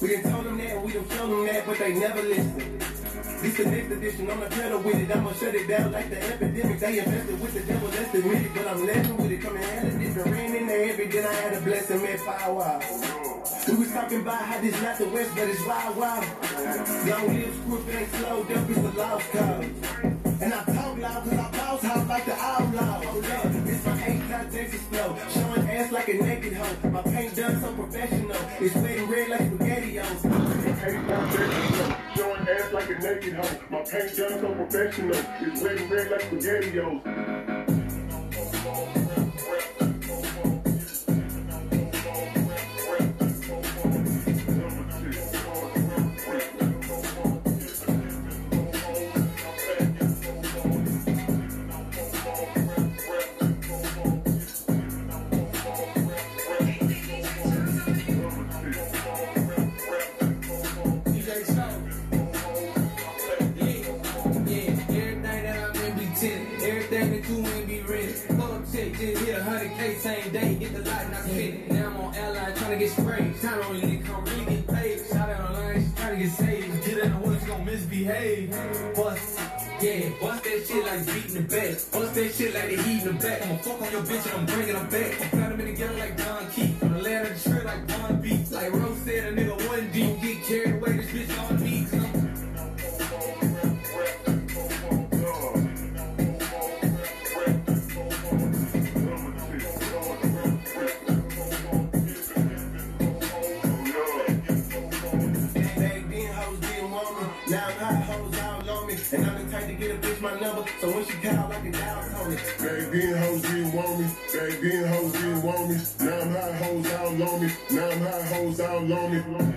We done told them that, we done shown them that, but they never listen. This the next edition, I'm the pedal with it, I'ma shut it down like the epidemic. They infested with the devil, that's the minute, but I'm laughing with it. Coming out of different rain in the heavy, then I had a blessing, man, power. We was talking about how this not the West, but it's wild, wild. Young live script ain't slowed up, it's a lost cause. And I talk loud cause I bounce house like the outlaw. Like a naked hoe. My paint done so professional. It's sweating red like spaghettios. Showing ass like a naked hoe. My paint done so professional. It's red red like spaghettios. Everything that you ain't be ready. Up check, just hit a hundred K same day. Hit the light and I fit it. Now I'm on airline trying to get sprayed. Time on you, come really get paid. Shout out online, trying to get saved. Get in the hood, she gon' misbehave. Bust. Yeah, bust that shit like beating the back. Bust that shit like they heating the back. I'ma fuck on your bitch and I'm bringing her back. I'm them in together like Don Keith. On the land of the strip like Don Beats. Like Rose said, a nigga So she I can dial Tony. Back then hoes didn't want me. Back then hoes didn't want me. Now I'm hot hoes all on me. Now I'm hot hoes all on me.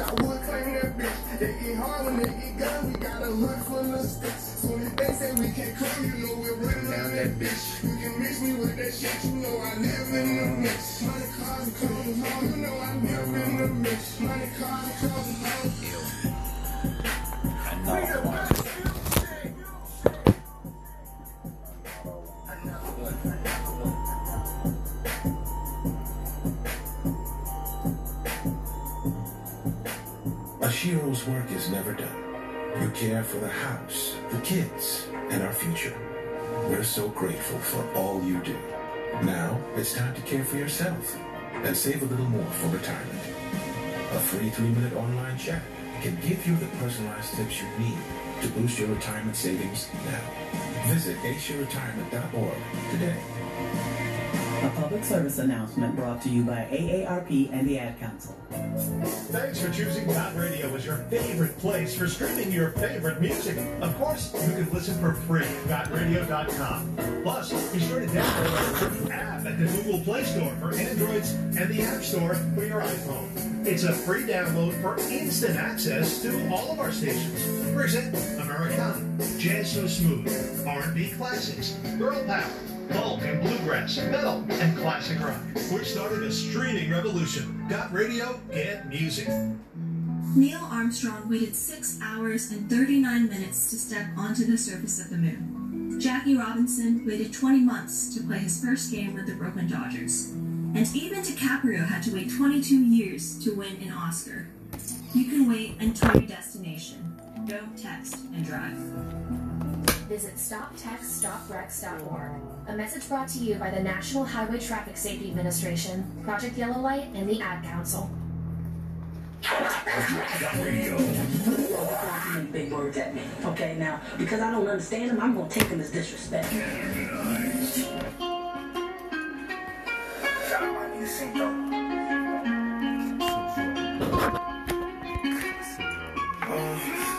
I would claim that bitch. They get hard when they get. We got a hood full of sticks. Soon as they say we can't come, you know we're running down that bitch. You can mix me with that shit, you know I live in the mix. Money, cars, and clothes, you know I live in the mix. Money, cars, and clothes, Ashiro's work is never done. You care for the house, the kids, and our future. We're so grateful for all you do. Now it's time to care for yourself and save a little more for retirement. A free three-minute online chat can give you the personalized tips you need to boost your retirement savings now. Visit aceyourretirement.org today. A public service announcement brought to you by AARP and the Ad Council. Thanks for choosing Got Radio as your favorite place for streaming your favorite music. Of course, you can listen for free at gotradio.com. Plus, be sure to download our free app at the Google Play Store for Androids and the App Store for your iPhone. It's a free download for instant access to all of our stations. For example, Americana, Jazz So Smooth, R&B Classics, Girl Power, folk and bluegrass, metal, and classic rock, which started a streaming revolution. Got radio, get music. Neil Armstrong waited 6 hours and 39 minutes to step onto the surface of the moon. Jackie Robinson waited 20 months to play his first game with the Brooklyn Dodgers. And even DiCaprio had to wait 22 years to win an Oscar. You can wait until your destination. Don't text and drive. Visit StopTextStopWrecks.org. A message brought to you by the National Highway Traffic Safety Administration, Project Yellow Light, and the Ad Council. big words at me. Okay, now because I don't understand them, I'm gonna take them as disrespect.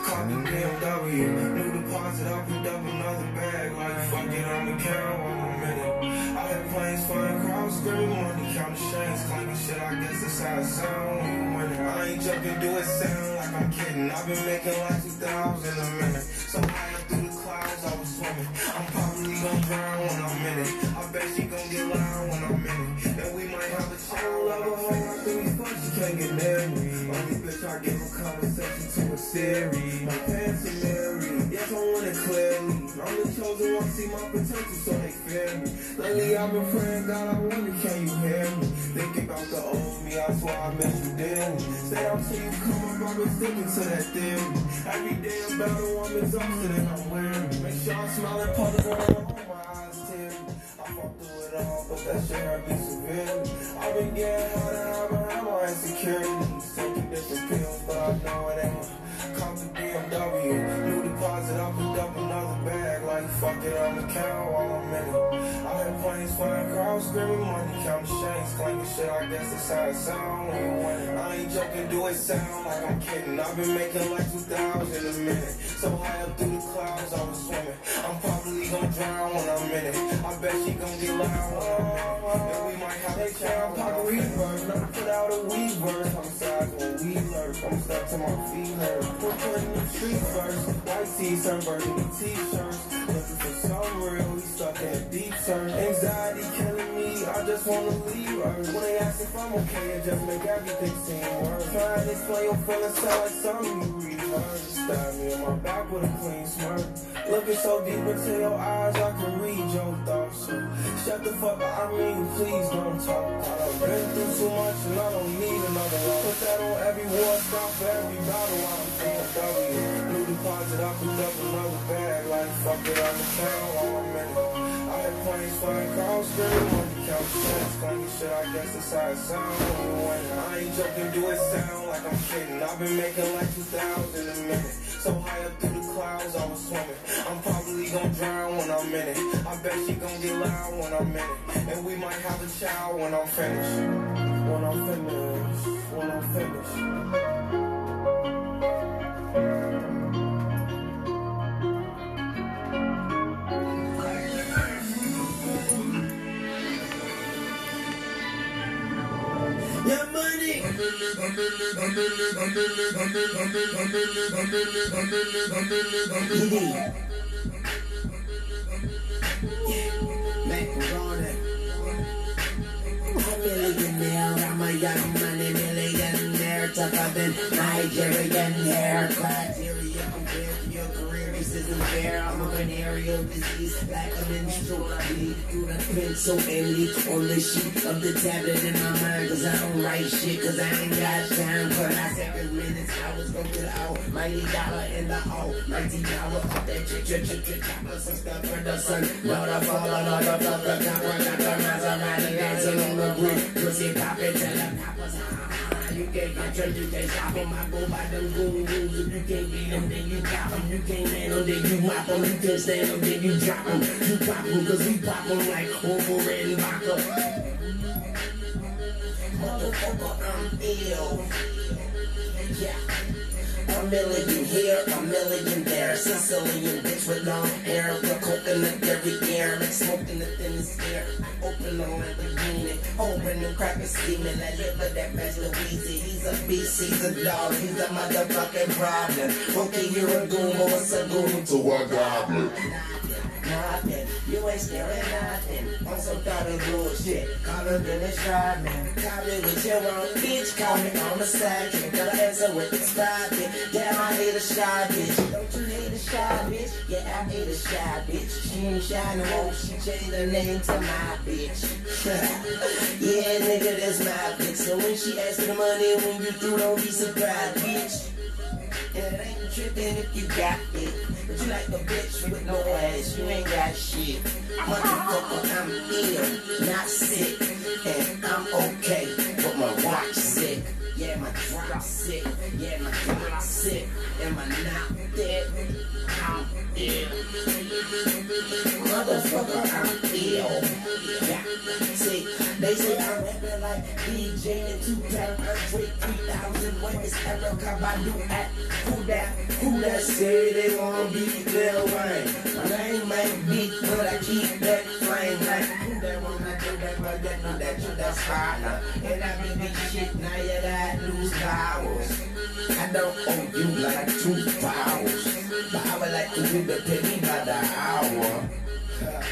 Call me BMW. Deposit, I picked up another bag. Like, fuck it, I'ma count one more minute. I had planes flying across, screaming money, counting chains, claiming shit. I guess that's how it sound when. I ain't jumping, do it sound like I'm kidding. I've been making like 2,000 a minute. So high up through the clouds, I was swimming. I'm probably gonna drown when I'm in it. I bet she gon' get loud when I'm in it. And we might have a child of a whole lot of these fucks, she can't get married. Only bitch, I give a conversation to a series. I'm the see my potential, so they fear me. Lately, I've been praying, God, I wonder, can you hear me? Think about the old me, I swear I miss you dearly. Stay out till you come I've been sticking to that theory. Every day I'm battle, I'm exhausted and I'm weary. Make sure I'm when I'm home, my eyes teary. I fought through it all, but that shit hurt me severely. I've been getting harder, I've been having my insecurities. Taking different pills, but I know it ain't Come to BMW, new deposit, I picked up another fuck it, I'ma count while I'm in it. I had planes flying across, screaming money, counting chains, claiming shit. I guess that's how it sound. I ain't joking. do it sound like I'm kidding. I've been making like 2,000 in a minute. So high up through the clouds, I was swimming. I'm probably gonna drown when I'm in it. I bet she gonna get loud when I'm in it. We might have a child, pop a. Never put out a weed verse. I'm sad when we lurk. I'm stuck to my feet hurt. Put put in the street first. White tees, turn burgundy t-shirts. Looking for some real, we stuck in deep turn. Anxiety killing me, I just wanna leave her. When they ask if I'm okay, it just make everything seem worse. Try to explain your feelings, sound like something you reheard. Stab me in my back with a clean smirk. Looking so deep into your eyes, I can read your thoughts. Shut the fuck up, I mean, please don't talk. I've been through too much and I don't need another. Put that on every war stop every bag. Like fuck it, I'm a town while I'm in it. I had the cents. Funny shit, I guess that's how it sounds when you win. I ain't joking, do it sound like I'm kidding. I've been making like 2,000 a minute. So high up through the clouds, I was swimming. I'm probably gonna drown when I'm in it. I bet she gonna get loud when I'm in it. And we might have a child when I'm finished. When I'm finished. When I'm finished. Yeah, money. Macaroni. Millionaire, I'm a young money millionaire, tougher than Nigerian hair. Criteria compared to your career, this isn't fair. I'm a venereal disease, like a menstrual bleed through the pencil and leak on the sheet of the tablet in my mind. Cause I don't write shit, cause I ain't got time for my seven minutes. I was gonna out, mighty dollar in the hole, mighty dollar up that chick, chick, chick, chick, chopper, some stuff for the sun. Lord, I fall, Lord, I fall, the copper, got the Maserati dancing on the roof, pussy poppin', tell the coppers, ah, you can't control, you can't stop 'em. I go by them golden rules. If you can't beat 'em, then you got 'em. You can't man 'em, then you mop 'em. You can't stand 'em, then you drop 'em. You pop 'em, cause we pop 'em like over and vodka. Motherfucker, I'm ill. Yeah. A million here, a million there. Sicilian bitch with long hair, the coconut every air, like smoking the thinnest air. Open the Lamborghini, open the crack and steaming. I live with that best Louise. He's a beast, he's a dog, he's a motherfucking problem. Okay, you're a goon, or it's a goon to a goblin. Nothing, you ain't scaring nothing. On some kind of bullshit, call her Dennis Rodman. Call me with your own bitch, call me on the side. Can't got an answer with the spot, bitch. Damn, I hate a shy bitch. Don't you hate a shy bitch? Yeah, I hate a shy bitch. She ain't shy no more, she changed her name to my bitch. yeah, nigga, that's my bitch. So when she asks for the money, when you through, don't be surprised, bitch. It ain't tripping if you got it. But you like a bitch with no ass, you ain't got shit. Motherfucker, I'm ill, not sick. And I'm okay, but my watch sick. Yeah, my drop sick. Yeah, my drop sick. Am I not dead? I'm ill. Motherfucker, I'm ill. Yeah, they say I'm rapping like DJ and Tupac, Earthquake 3000. When it's Erykah Badu at Who That? Who That say they wanna be Lil Wayne? My name ain't big, but I keep that flame like Who that wanna do that, but that know that you that's harder. And I be big shit, now you that lose powers. I don't owe you like two powers. But I would like to to pay me by the hour.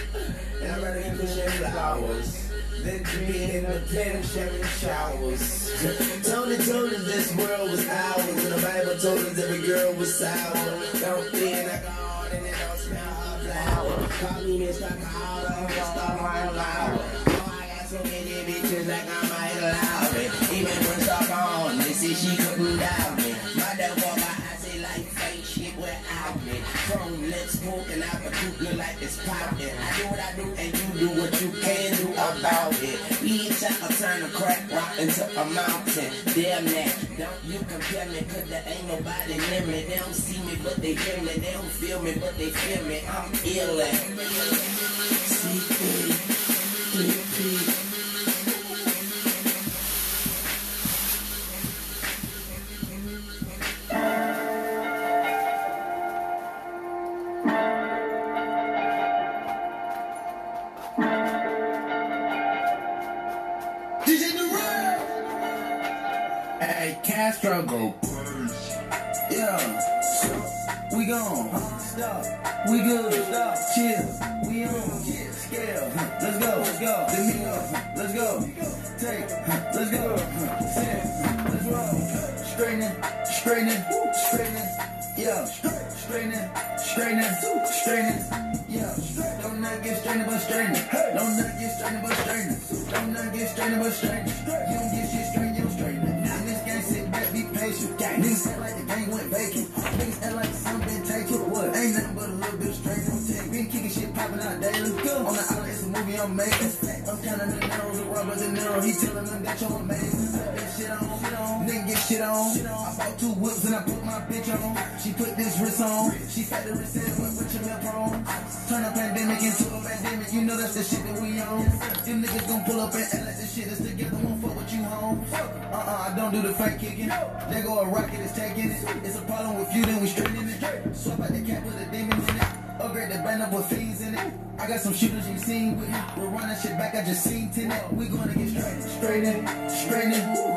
And I'd rather be pushing flowers than in the pen showers. Tony told us this world was ours, and the Bible told us every girl was sour. Don't be in a garden and don't smell her flower. Call me Mr. Carter, Mr. Wine Flower. Oh, I got so many bitches like I might allow it. Even when stuck on, they say she couldn't doubt me. Motherfucker, I say like fake shit without me. From lips smoking out the coop, look like it's popping. I do what I do, and you do what you can do about it. I turn a crack rock into a mountain. Damn that, don't you compare me, cause there ain't nobody near me. They don't see me, but they hear me. They don't feel me, but they feel me. I'm ill at CP, Go. Yeah, we gone. Stop. We good. Stop. Chill. We on. Scale. Let's go. Let's go. Domingo. Let's go. Take. Let's go. Sit. Let's roll. Straightening. Straightening. Straightening. Yeah. Straightening. Straightening. Straightening. Yeah. Don't not get strained but straightening. She fat the wrist and went with your milk on. Turn a pandemic into a pandemic. You know that's the shit that we on. Them niggas gon' pull up and act like this shit is together. Won't fuck with you, home. Uh-uh, I don't do the fake kicking. They go a rocket, it's taking it. It's a problem with you, then we straightening it. Swap out the cap with a demon in it. Upgrade the band up with fiends in it. I got some shooters you seen with. We're running shit back, I just seen tonight. We gonna get straight. Straightening, straightening, straightening.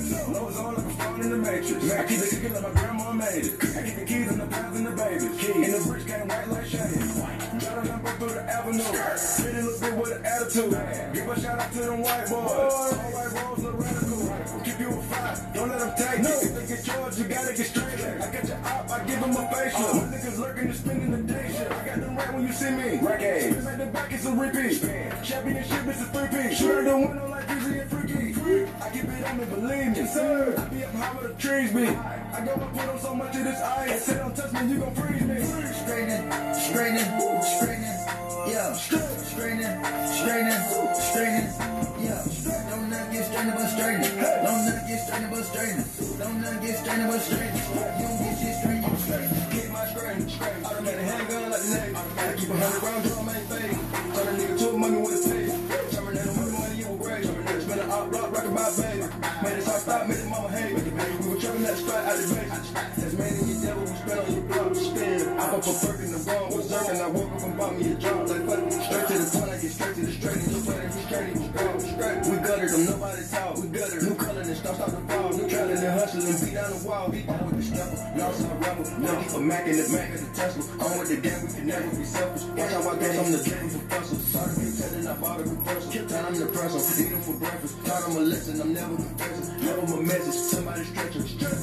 see me. Spin at the back, it's a repeat. Championship, it's a three-piece. Sure, the window like Drizzy and Freaky. I keep it on me, believe me. Sir, I be up high where the trees be. I go and put on so much of this ice. Say don't touch me, you gon' freeze me. Keep a Mac in the Mac of the Tesla. On with the game, we can never be selfish. Watch how I guess I'm the game for vessels. Sorry, be telling I bought a reversal. Time I'm the press Eat them for breakfast. Taught them a lesson, I'm never confessing. Never my message. Somebody stretching. Straightening,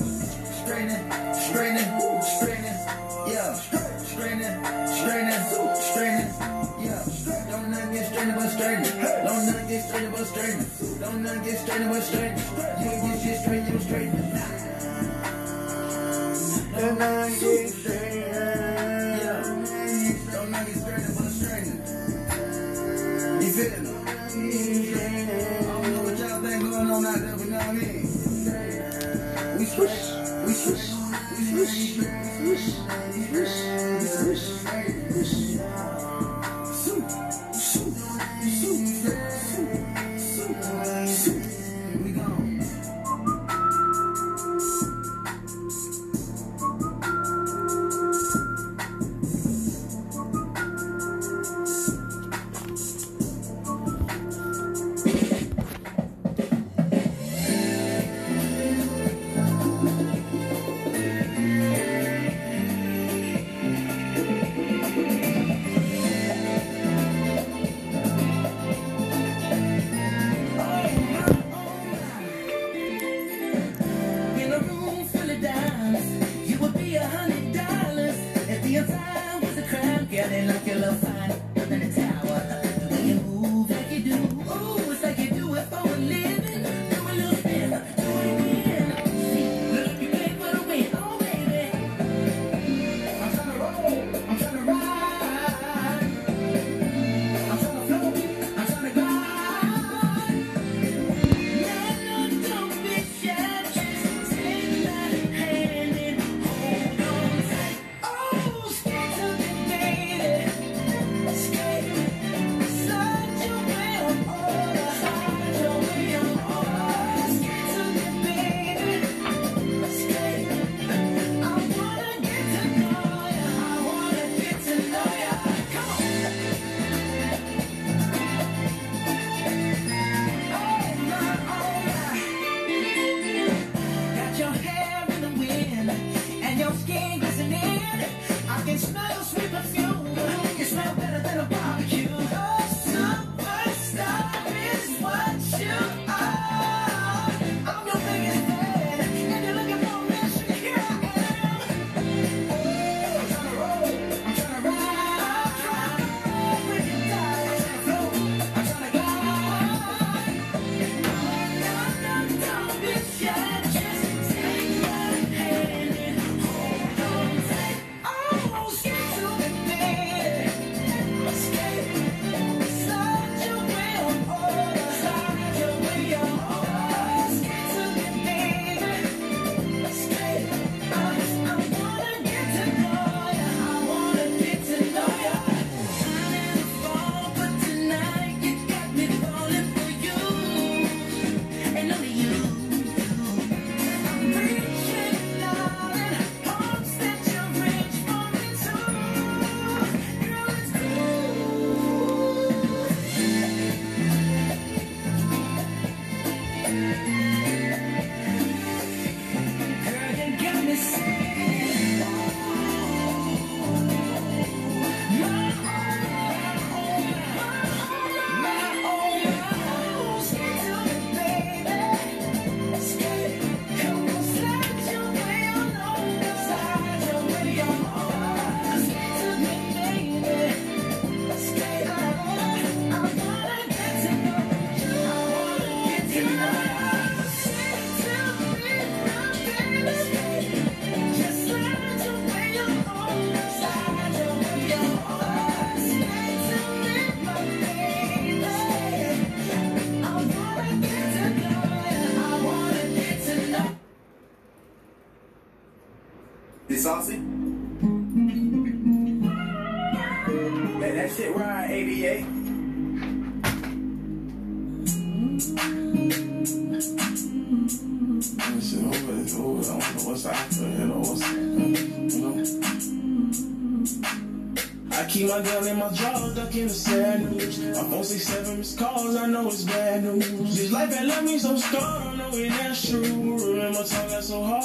Gun in my drawer, duck in the sad news. Phone say seven missed calls, I know it's bad news. This life had left me so scarred, I know it ain't true. Remember talking so hard,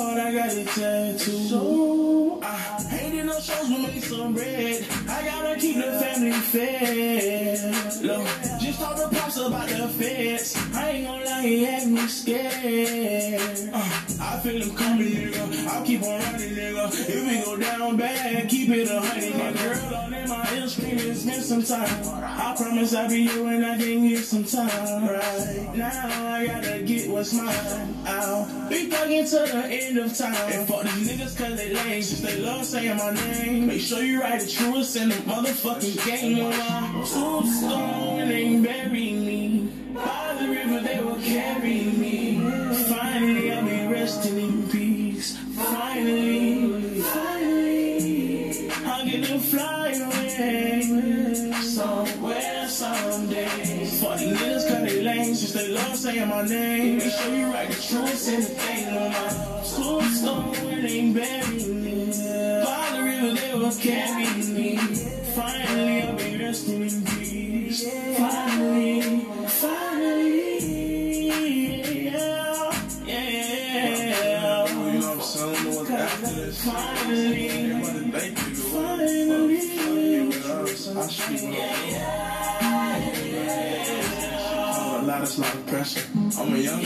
In my ear screaming, spend some time. I promise I'll be here when I can get some time. Right now, I gotta get what's mine. I'll be thugging to the end of time. And fuck these niggas cause they lame. Since they love saying my name. Make sure you write the truest in the motherfucking game. No lie. Tombstone ain't bury me. By the river they will carry me. Finally I'll be resting saying my name. Make sure you write the truest in the game. No lie. Tombstone ain't bury me. By the river they will carry I'm a young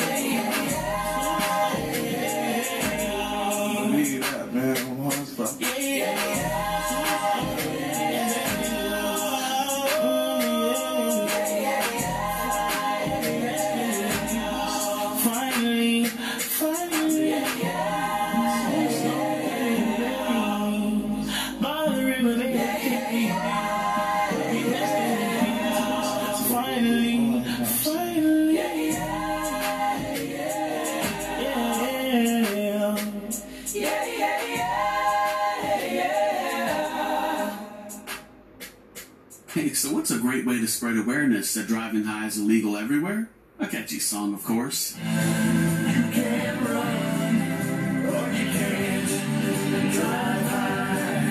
spread awareness that driving high is illegal everywhere? A catchy song, of course. You can't run, or you can't drive high.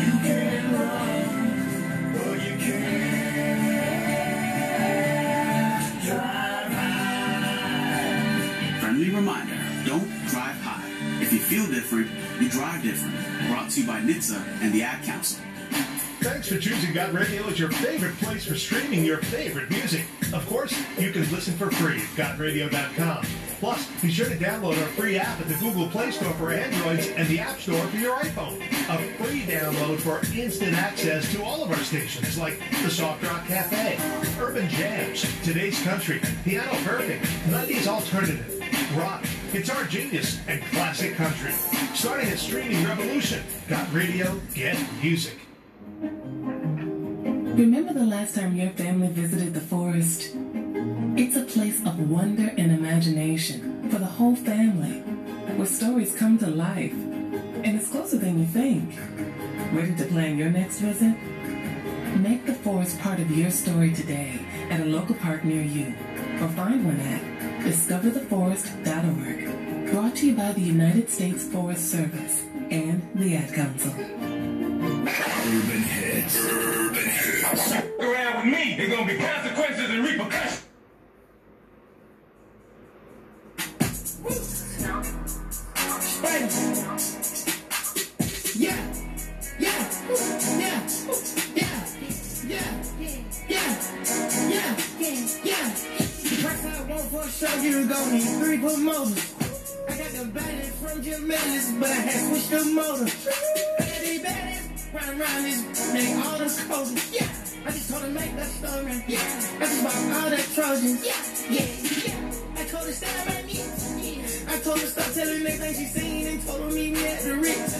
You can't run, or you can drive high. Friendly reminder, don't drive high. If you feel different, you drive different. Brought to you by NHTSA and the Ad Council. Thanks for choosing Got Radio as your favorite place for streaming your favorite music. Of course, you can listen for free at GotRadio.com. Plus, be sure to download our free app at the Google Play Store for Androids and the App Store for your iPhone. A free download for instant access to all of our stations like the Soft Rock Cafe, Urban Jams, Today's Country, Piano Perfect, 90s Alternative, Rock, Guitar Genius, and Classic Country. Starting a streaming revolution. Got Radio, get music. Remember the last time your family visited the forest? It's a place of wonder and imagination for the whole family, where stories come to life, and it's closer than you think. Ready to plan your next visit? Make the forest part of your story today at a local park near you, or find one at discovertheforest.org. Brought to you by the United States Forest Service and the Ad Council. Urban hits. Urban hits. Around with me, there's gonna be consequences and repercussions. Yeah, yeah, yeah, yeah, yeah, yeah, yeah, yeah. The price for show you go need three foot motors. I got the baddest from Jamelis, but I had switched the motor. I got round around this, make all the clothes. Yeah, I just told her make that story. Yeah, I just bought all that Trojans. Yeah, yeah, yeah. I told her stand by me. I told her stop telling me things she seen and told her meet me at the Ritz.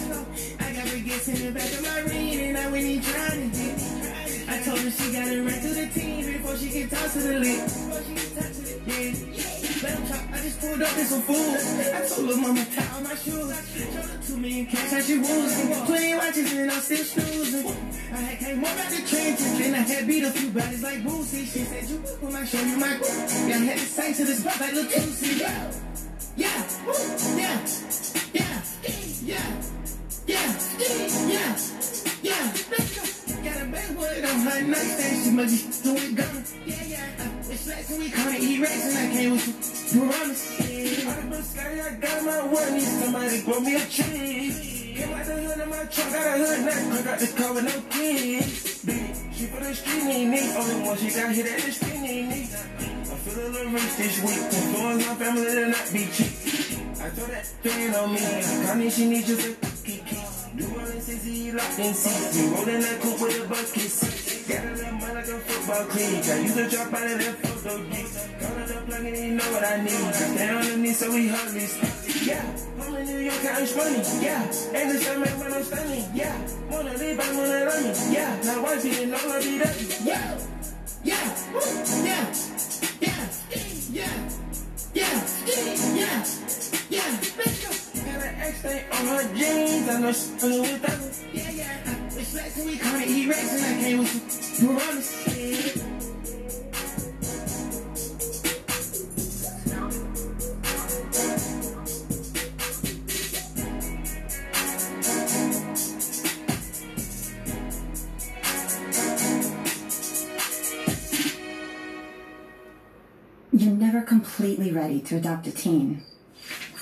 I got baguettes in the back of my ring and I went to get it. I told her she got to run to the team before she can talk to the lips. Yeah. lamb chop. I just pulled up in some food. I told her mama tie on my shoes. Showed her two million cash, how she woozing. Playing watches and I'm still snoozing. I had came up out the trenches, then I had beat a few bodies like Boosie. She said, you when I show you my Yeah, I had to say to this spot like Lil. Yeah, yeah, yeah, yeah, yeah, yeah, yeah, yeah. Go. Got a backwood on her nightstand, she must be doing gun. Yeah, yeah. It's like when we call it E-Rex and I came with some piranhas. Out of sky, I got my one, need somebody grow me a tree. Came out the hood my truck, got a hood nut, I got the car with no keys. Baby, she for the street, need. Only one she got hit at the street, need me. I feel a little this week, influence my family to not be cheap. I told that thing on me, I need she need just a keep, all this easy, locked in seats. We rolling that coupe with a bucket seat. Got a little mind like a football clique. I used to drop out of that photo geek. Call it a plug and he know what I need. Stay on the knee so we speak. Yeah, I'm in New York, counting money. Yeah, and the same man when I'm stunning. Yeah, wanna leave, I wanna run me. Yeah, now why she didn't know I be that? Yeah, yeah, yeah, yeah, yeah, yeah, yeah, yeah, On her jeans, I know she's with. Yeah, yeah. We it I came with some. You're never completely ready to adopt a teen.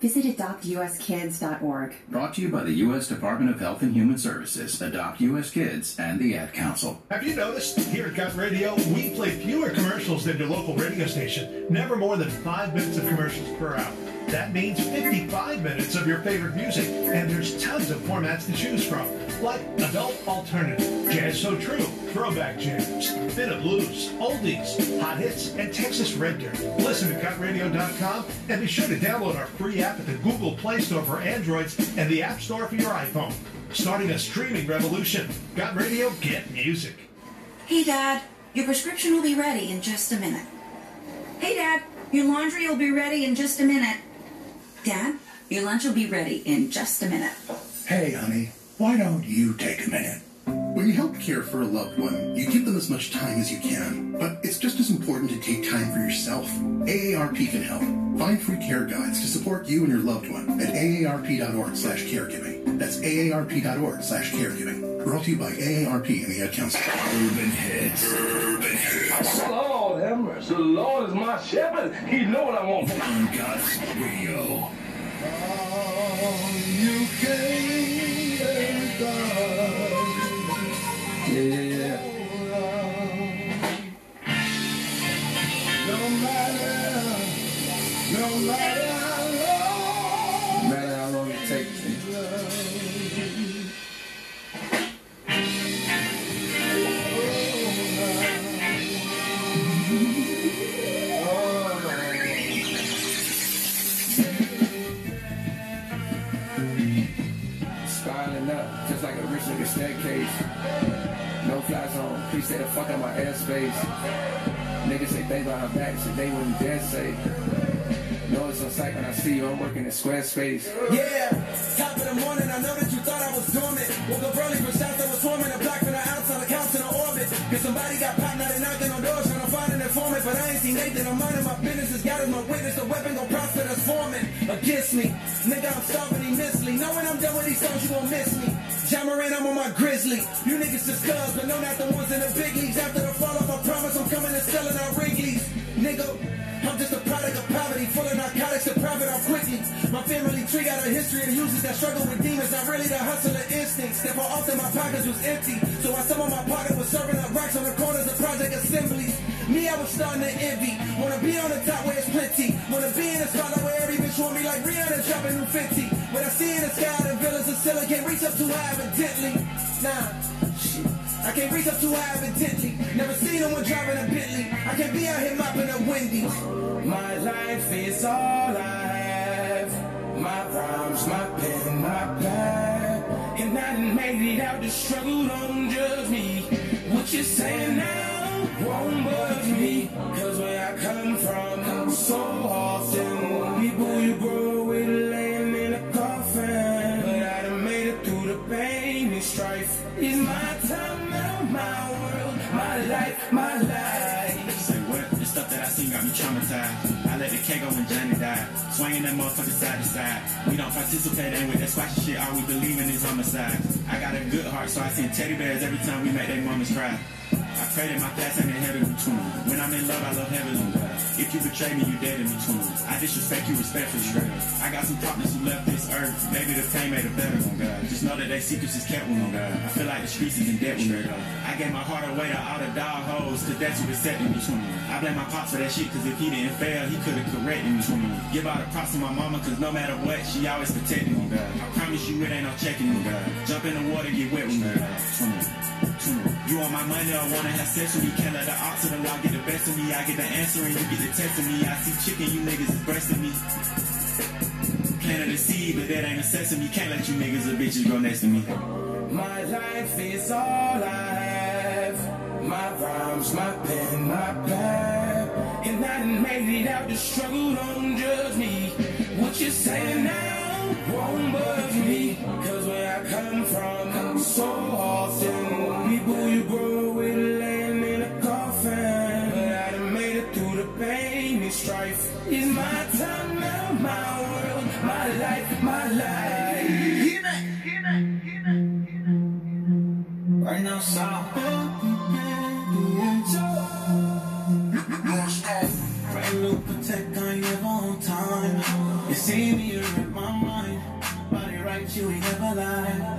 visit adoptuskids.org. Brought to you by the U.S. Department of Health and Human Services, Adopt U.S. Kids, and the Ad Council. Have you noticed? Here at Got Radio, we play fewer commercials than your local radio station. Never more than five minutes of commercials per hour. That means 55 minutes of your favorite music, and there's tons of formats to choose from, like adult alternative, jazz so true, throwback jams, bit of blues, oldies, hot hits, and Texas Red Dirt. Listen to GotRadio.com and be sure to download our free app at the Google Play Store for Androids and the App Store for your iPhone. Starting a streaming revolution. Got Radio, get music. Hey, Dad, your prescription will be ready in just a minute. Hey, Dad, your laundry will be ready in just a minute. Dad, your lunch will be ready in just a minute. Hey, honey, why don't you take a minute? When you help care for a loved one, you give them as much time as you can. But it's just as important to take time for yourself. AARP can help. Find free care guides to support you and your loved one at aarp.org slash caregiving. That's aarp.org slash caregiving. Brought to you by AARP and the Ad Council. Urban Hits. Urban Hits. Lord have mercy. The Lord is my shepherd. He know what I want. On God's Radio. Oh, you came. No matter, no matter the out my airspace. Niggas say things on her back, so they wouldn't dare say. Know it's on sight when I see you, I'm working at Squarespace. Yeah, top of the morning, I know that you thought I was dormant. Woke up early for shots that was swarming, a block from the outside, accounts in the orbit. Cause somebody got popped, now they knocking on doors, trying to find an informant. But I ain't seen Nathan, I'm minding my business, as God is my witness. The weapon gon' prosper that's forming against me. Nigga, I'm starving immensely. Knowing I'm done with these songs, you gon' miss me. John I'm on my grizzly. You niggas just cuz, but no, not the ones in the big leagues. After the fall off, I promise I'm coming and selling out Wrigley's. Nigga, I'm just a product of poverty, full of narcotics and profit off quickly. My family tree got a history of users that struggle with demons, not really the hustler instincts. Therefore, often my pockets was empty. So I some of my pockets was serving up racks on the corners of project assemblies, me, I was starting to envy. Wanna be on the top where it's plenty. Wanna be in a spotlight where want me like Rihanna dropping new 50. When I see in the sky the villas of silicon reach up too high evidently. Nah, shit. I can't reach up too high intently. Never seen no one driving a Bentley. I can't be out here mopping up Wendy's. My life is all I have. My rhymes, my pen, my pad. And I made it out the struggle, don't judge me. What you saying now won't budge me. Cause where I come from, so often, people you grow with laying in a coffin. But I done made it through the pain and strife. It's my time now, my world, my life, my life. Say what? The stuff that I seen got me traumatized. I let the K go when Johnny died. Swinging that motherfucker side to side. We don't participate in with that squashy shit. All we believe in is homicide. I got a good heart, so I send teddy bears every time we make their mamas cry. I pray that my past ain't in heaven between. When I'm in love, I love heaven on God. If you betray me, you dead in between. I disrespect you respectfully straight up. I got some partners who left this earth. Maybe the pain made it better on God. Just know that they secrets is kept with on God. I feel like the streets is in debt with me. I gave my heart away to all the dog hoes, cause that's who set in between. I blame my pops for that shit, cause if he didn't fail, he could've corrected me between. Give all the props to my mama, cause no matter what, she always protected me, God. I promise you it ain't no checking me, God. Jump in the water, get wet with me, God. Twin. You want my money I wanna have sex with me? Can't let the ox of the law get the best of me. I get the answer and you get the test of me. I see chicken, you niggas is breasting me. Planted a seed, but that ain't a sesame. Can't let you niggas or bitches grow next to me. My life is all I have. My rhymes, my pen, my pad. And I made it out the struggle, don't judge me. What you saying now won't budge me. Cause where I come from, so often, people you grow with laying in a coffin. But I done made it through the pain strife. It's my time now, my world, my life, my life. Hear me, hear me, hear me. Right now, new protect, I never on time. You see me, you're in my mind. Body right, you ain't never lied.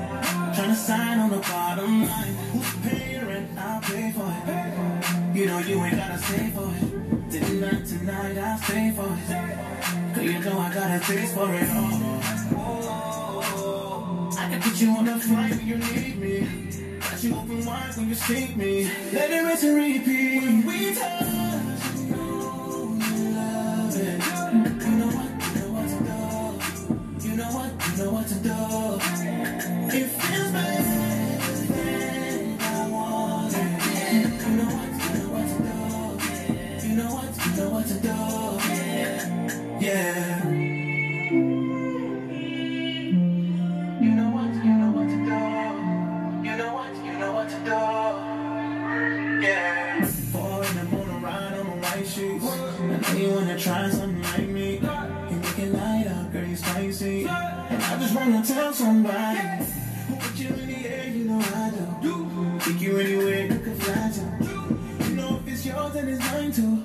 Tryna sign on the bottom line. Who's paying rent? I'll pay for it. You know you ain't gotta stay for it. Tonight, tonight, I'll stay for it. Cause you know I got a taste for it all. I can put you on a flight when you need me. Got you open wide when you seek me. Let it rinse and repeat. When we touch, you know you love it. You know what, you know what to do. You know what, you know what to do. You know what, you know what to do. You know what, you know what to do. Yeah. You know what, you know what to do. You know what, you know what to do. Yeah. Four in the morning, ride on the white sheets. I know you wanna try something like me. You make it light up, girl, you spicy. And I just wanna tell somebody. Know I do. Take you anywhere, you can fly to. You know if it's yours, then it's mine too.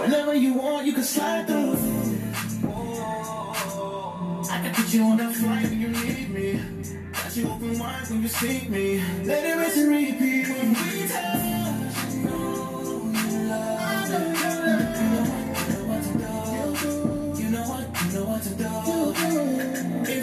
Whenever you want, you can slide through. I can put you on a flight when you need me. Got you open wide when you see me. Let it rinse and repeat when we touch. You know you love. You know what, you know what to do. You know what, you know what to do. It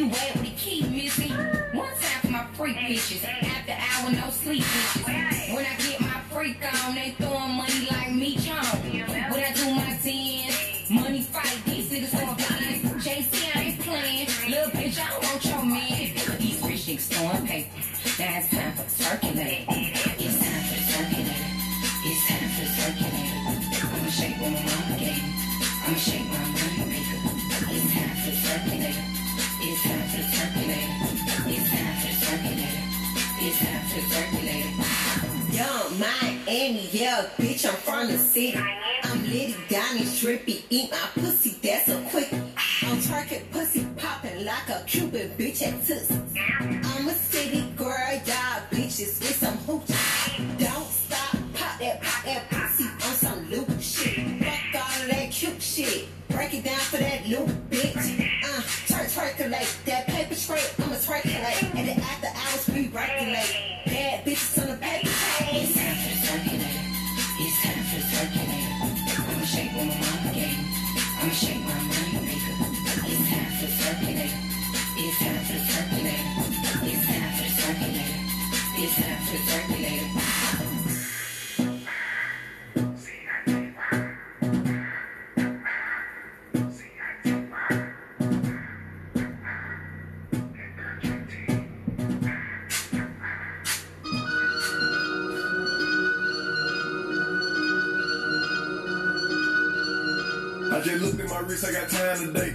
you wet with missing. One time for my freak bitches. After hour, no sleep bitches. When I get my freak on, they throwing money like me, John. When I do my ten, money fight, these niggas throwing pins. JC, I ain't playing. Little bitch, I don't want your man. These rich niggas throwing paper. Now it's time for circulating. yeah, bitch, I'm from the city. I'm litty, dining, trippy, eat my pussy, that's a quick. I'm target pussy popping like a Cuban bitch at tuss. I'm a city girl, y'all bitches with some hooch. Don't stop, pop that, pop that pussy on some loop shit. Fuck all that cute shit. Break it down for that loop, bitch. Uh, turn, turn like that. I got time today.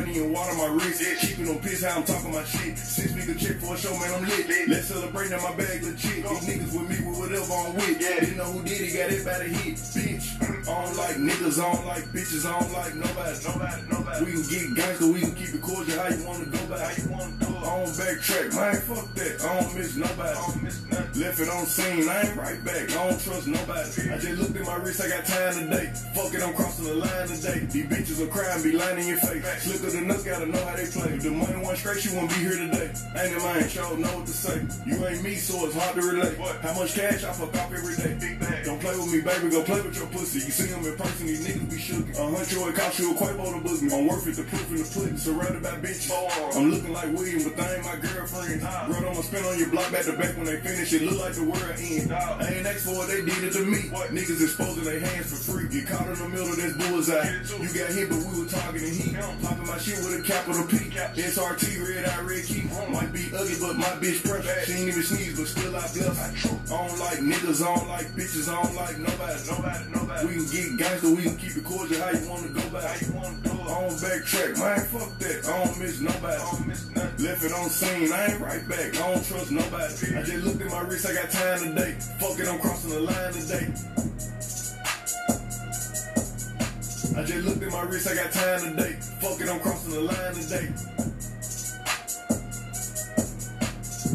water, my wrist. Keeping them pissed how I'm talking my shit. Six figure check for a show, man, I'm lit. Let's celebrate now my bag legit. These niggas with me with whatever I'm with. Didn't know who did it, got it by the hit. Bitch. I don't like niggas, I don't like bitches, I don't like nobody. Nobody, nobody. We can get gangster, we can keep it cordial. How you wanna go back? How you wanna do it? I don't backtrack, man. Fuck that. I don't miss nobody. I don't miss nothing. Left it on scene, I ain't right back. I don't trust nobody. I just looked at my wrist, I got time today. Fuck it, I'm crossing the line today. These bitches will cry and be lying in your face. Slicker than us, gotta know how they play. If the money went straight, you wouldn't be here today. Ain't in line, sure know what to say. You ain't me, so it's hard to relate. How much cash I fuck off every day? Big bag. Don't play with me, baby, go play with your pussy. You see them in person, these niggas be shook. A hundred it cost you a Quavo to book me. I'm worth it, the proof in the pudding. Surrounded by bitches. I'm looking like William, but they ain't my girlfriend. Bro, I'ma spin on your block back to back when they finish. It look like the world end. I ain't asked for it, they did it to me. Niggas exposing their hands for free. Get caught in the middle of this bullseye. You got hit, but we were targeting heat. Popping my shit with a capital P. SRT, red eye, red key. Might be ugly, but my bitch precious. She ain't even sneeze, but still I bless. I don't like niggas, I don't like bitches, I don't like nobody. Nobody, nobody. We can get gangster, we can keep it cordial. How you wanna go back? How you wanna do it? I don't backtrack, man. Fuck that. I don't miss nobody. I don't miss nothing. Left it on scene, I ain't right back. I don't trust nobody. I just looked at my wrist, I got time today. Fuck it, I'm crossing the line today. I just looked at my wrist, I got time today. Fuck it, I'm crossing the line today.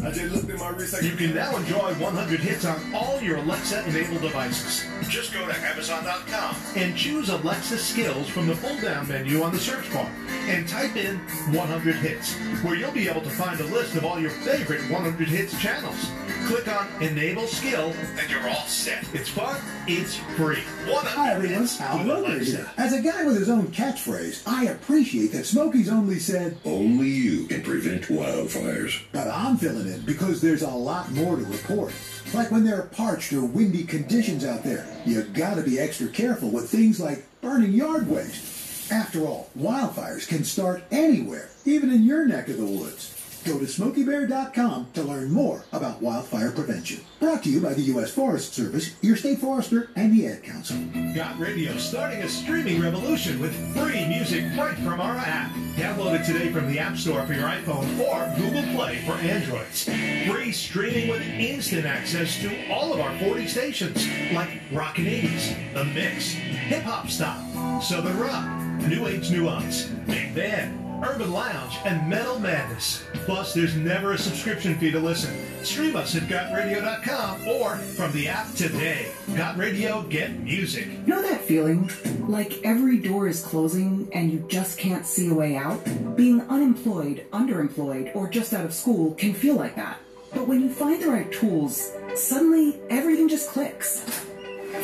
I just looked at my wrist. You can now enjoy 100 hits on all your Alexa-enabled devices. Just go to Amazon.com and choose Alexa Skills from the pull-down menu on the search bar and type in 100 hits, where you'll be able to find a list of all your favorite 100 hits channels. Click on Enable Skill, and you're all set. It's fun, it's free. Hi everyone, Al Roker here. As a guy with his own catchphrase, I appreciate that Smokey's only said, Only you can prevent wildfires. But I'm filling because there's a lot more to report. Like when there are parched or windy conditions out there, you gotta be extra careful with things like burning yard waste. After all, wildfires can start anywhere, even in your neck of the woods. Go to SmokeyBear.com to learn more about wildfire prevention. Brought to you by the U.S. Forest Service, your state forester, and the Ad Council. Got Radio starting a streaming revolution with free music right from our app. Download it today from the App Store for your iPhone or Google Play for Androids. Free streaming with instant access to all of our 40 stations like Rockin' 80s, The Mix, Hip Hop Stop, Southern Rock, New Age Nuance, Big Band, Urban Lounge, and Metal Madness. Plus, there's never a subscription fee to listen. Stream us at GotRadio.com or from the app today. Got Radio, get music. You Know that feeling? Like every door is closing and you just can't see a way out? Being unemployed, underemployed, or just out of school can feel like that. But when you find the right tools, suddenly everything just clicks.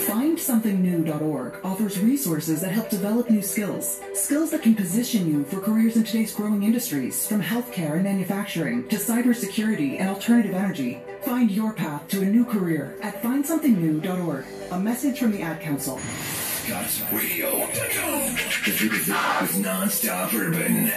FindSomethingNew.org offers resources that help develop new skills. Skills that can position you for careers in today's growing industries, from healthcare and manufacturing to cybersecurity and alternative energy. Find your path to a new career at FindSomethingNew.org. A message from the Ad Council. GotRadio.com. It's non-stop urban.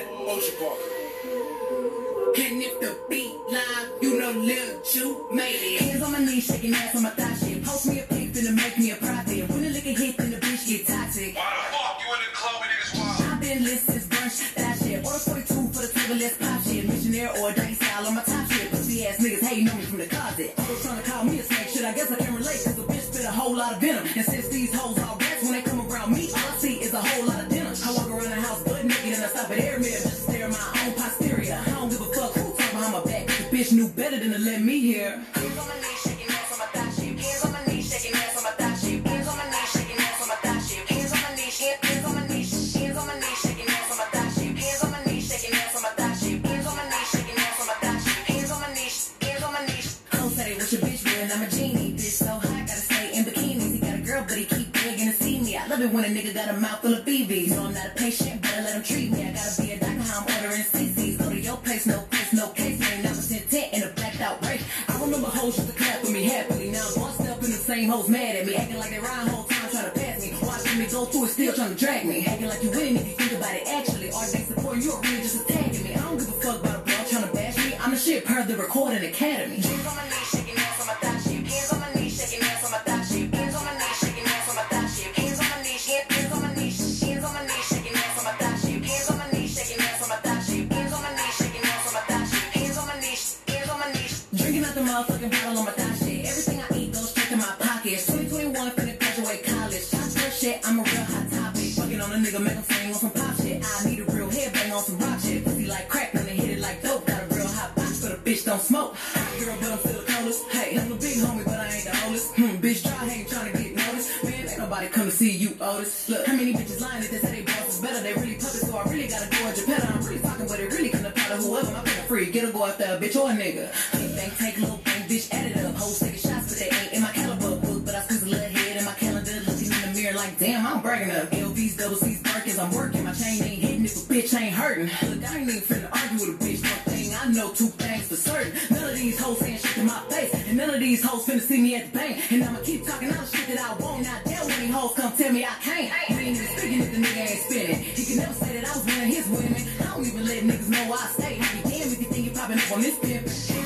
And if the beat live, you know Lil Ju made it. Hands on my knees, shaking ass on my thigh shit. Post me a pic, finna make me a profit. When the liquor hit, then the bitch get toxic. Why the fuck you in the club with niggas wild? I've been lit since brunch, that shit. Order 42 for the table, let's pop shit. Missionaire or a style on my top shit. Pussy ass niggas hating on me from the closet. Always trying to call me a snake shit. I guess I can relate, cause a bitch spit a whole lot of venom. And since these hoes all rats, when they come around me, all I see is a whole lot of denim. I walk around the house butt naked and I stop at air mirror just to stare at my own posterior. I don't give a fuck who talk behind my back. The bitch knew better than to let me hear. It when a nigga got a mouth full of BBs. So I'm not a patient, better let him treat me. I gotta be a doctor, how I'm ordering CCs. Go to your place, no place, no case. Ain't never sent tent in a blacked out race. I remember hoes used to clap for me happily. Now I'm bust up and the same hoes mad at me. Acting like they rhyme whole time trying to pass me. Watching me go through it, still trying to drag me. Acting like you winning if you think about it actually. Are they supporting you or really just attacking me? I don't give a fuck about a bro trying to bash me. I'm the shit per the recording academy. Shit, I'm a real hot topic. Fucking on a nigga, make him sing on some pop shit. I need a real headbang on some rock shit. Pussy like crack when they hit it like dope. Got a real hot box, but a bitch don't smoke. Girl, but I'm still the coldest. Hey, I'm a big homie, but I ain't the oldest. Hmm, bitch, try hang trying to get noticed. Man, ain't nobody come to see you, Otis. Look, how many bitches lying if they say they boss is better? They really puppets, so I really gotta go at Geppetto. I'm really talking, but it really couldn't apply to whoever. Paying free, get a go after a bitch or a nigga. Bang, bang, take a little bang, bitch, add it up. Hoes damn, I'm bragging up. LVs, double C's, Birkins, I'm working. My chain ain't hitting if a bitch ain't hurting. Look, I ain't even finna argue with a bitch. One thing I know, two things for certain. None of these hoes saying shit to my face, and none of these hoes finna see me at the bank. And I'ma keep talking all shit that I want. Not dare when these hoes come tell me I can't. You ain't even speaking if the nigga ain't spinning. He can never say that I was one of his women. I don't even let niggas know I stay. I be damn if you think you popping up on this pimp.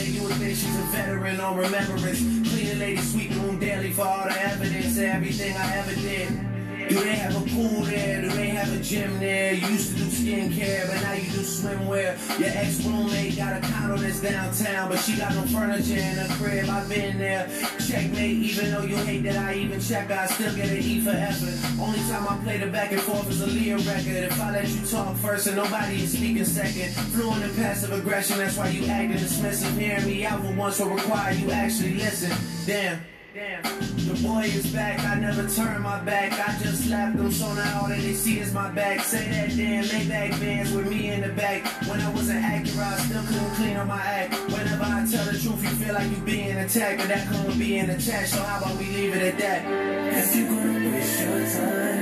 You would a veteran on remembrance. Cleaning lady, sweeping room daily for all the evidence of everything I ever did. Do they have a pool there? Do they have a gym there? You used to do skincare, but now you do swimwear. Your ex-roommate got a condo that's downtown, but she got no furniture in her crib. I've been there. Checkmate, even though you hate that I even check, I still get an E for effort. Only time I play the back and forth is a Aaliyah record. If I let you talk first and nobody is speaking second. Fluent in passive aggression, that's why you acting dismissive. Hearing me out for once will require you actually listen. Damn. The boy is back, I never turn my back. I just slapped them, so now all that they see is my back. Say that damn Maybach bands with me in the back. When I wasn't accurate, I still couldn't clean up my act. Whenever I tell the truth, you feel like you being attacked, but that couldn't be an attack. So how about we leave it at that? If you're gonna waste your time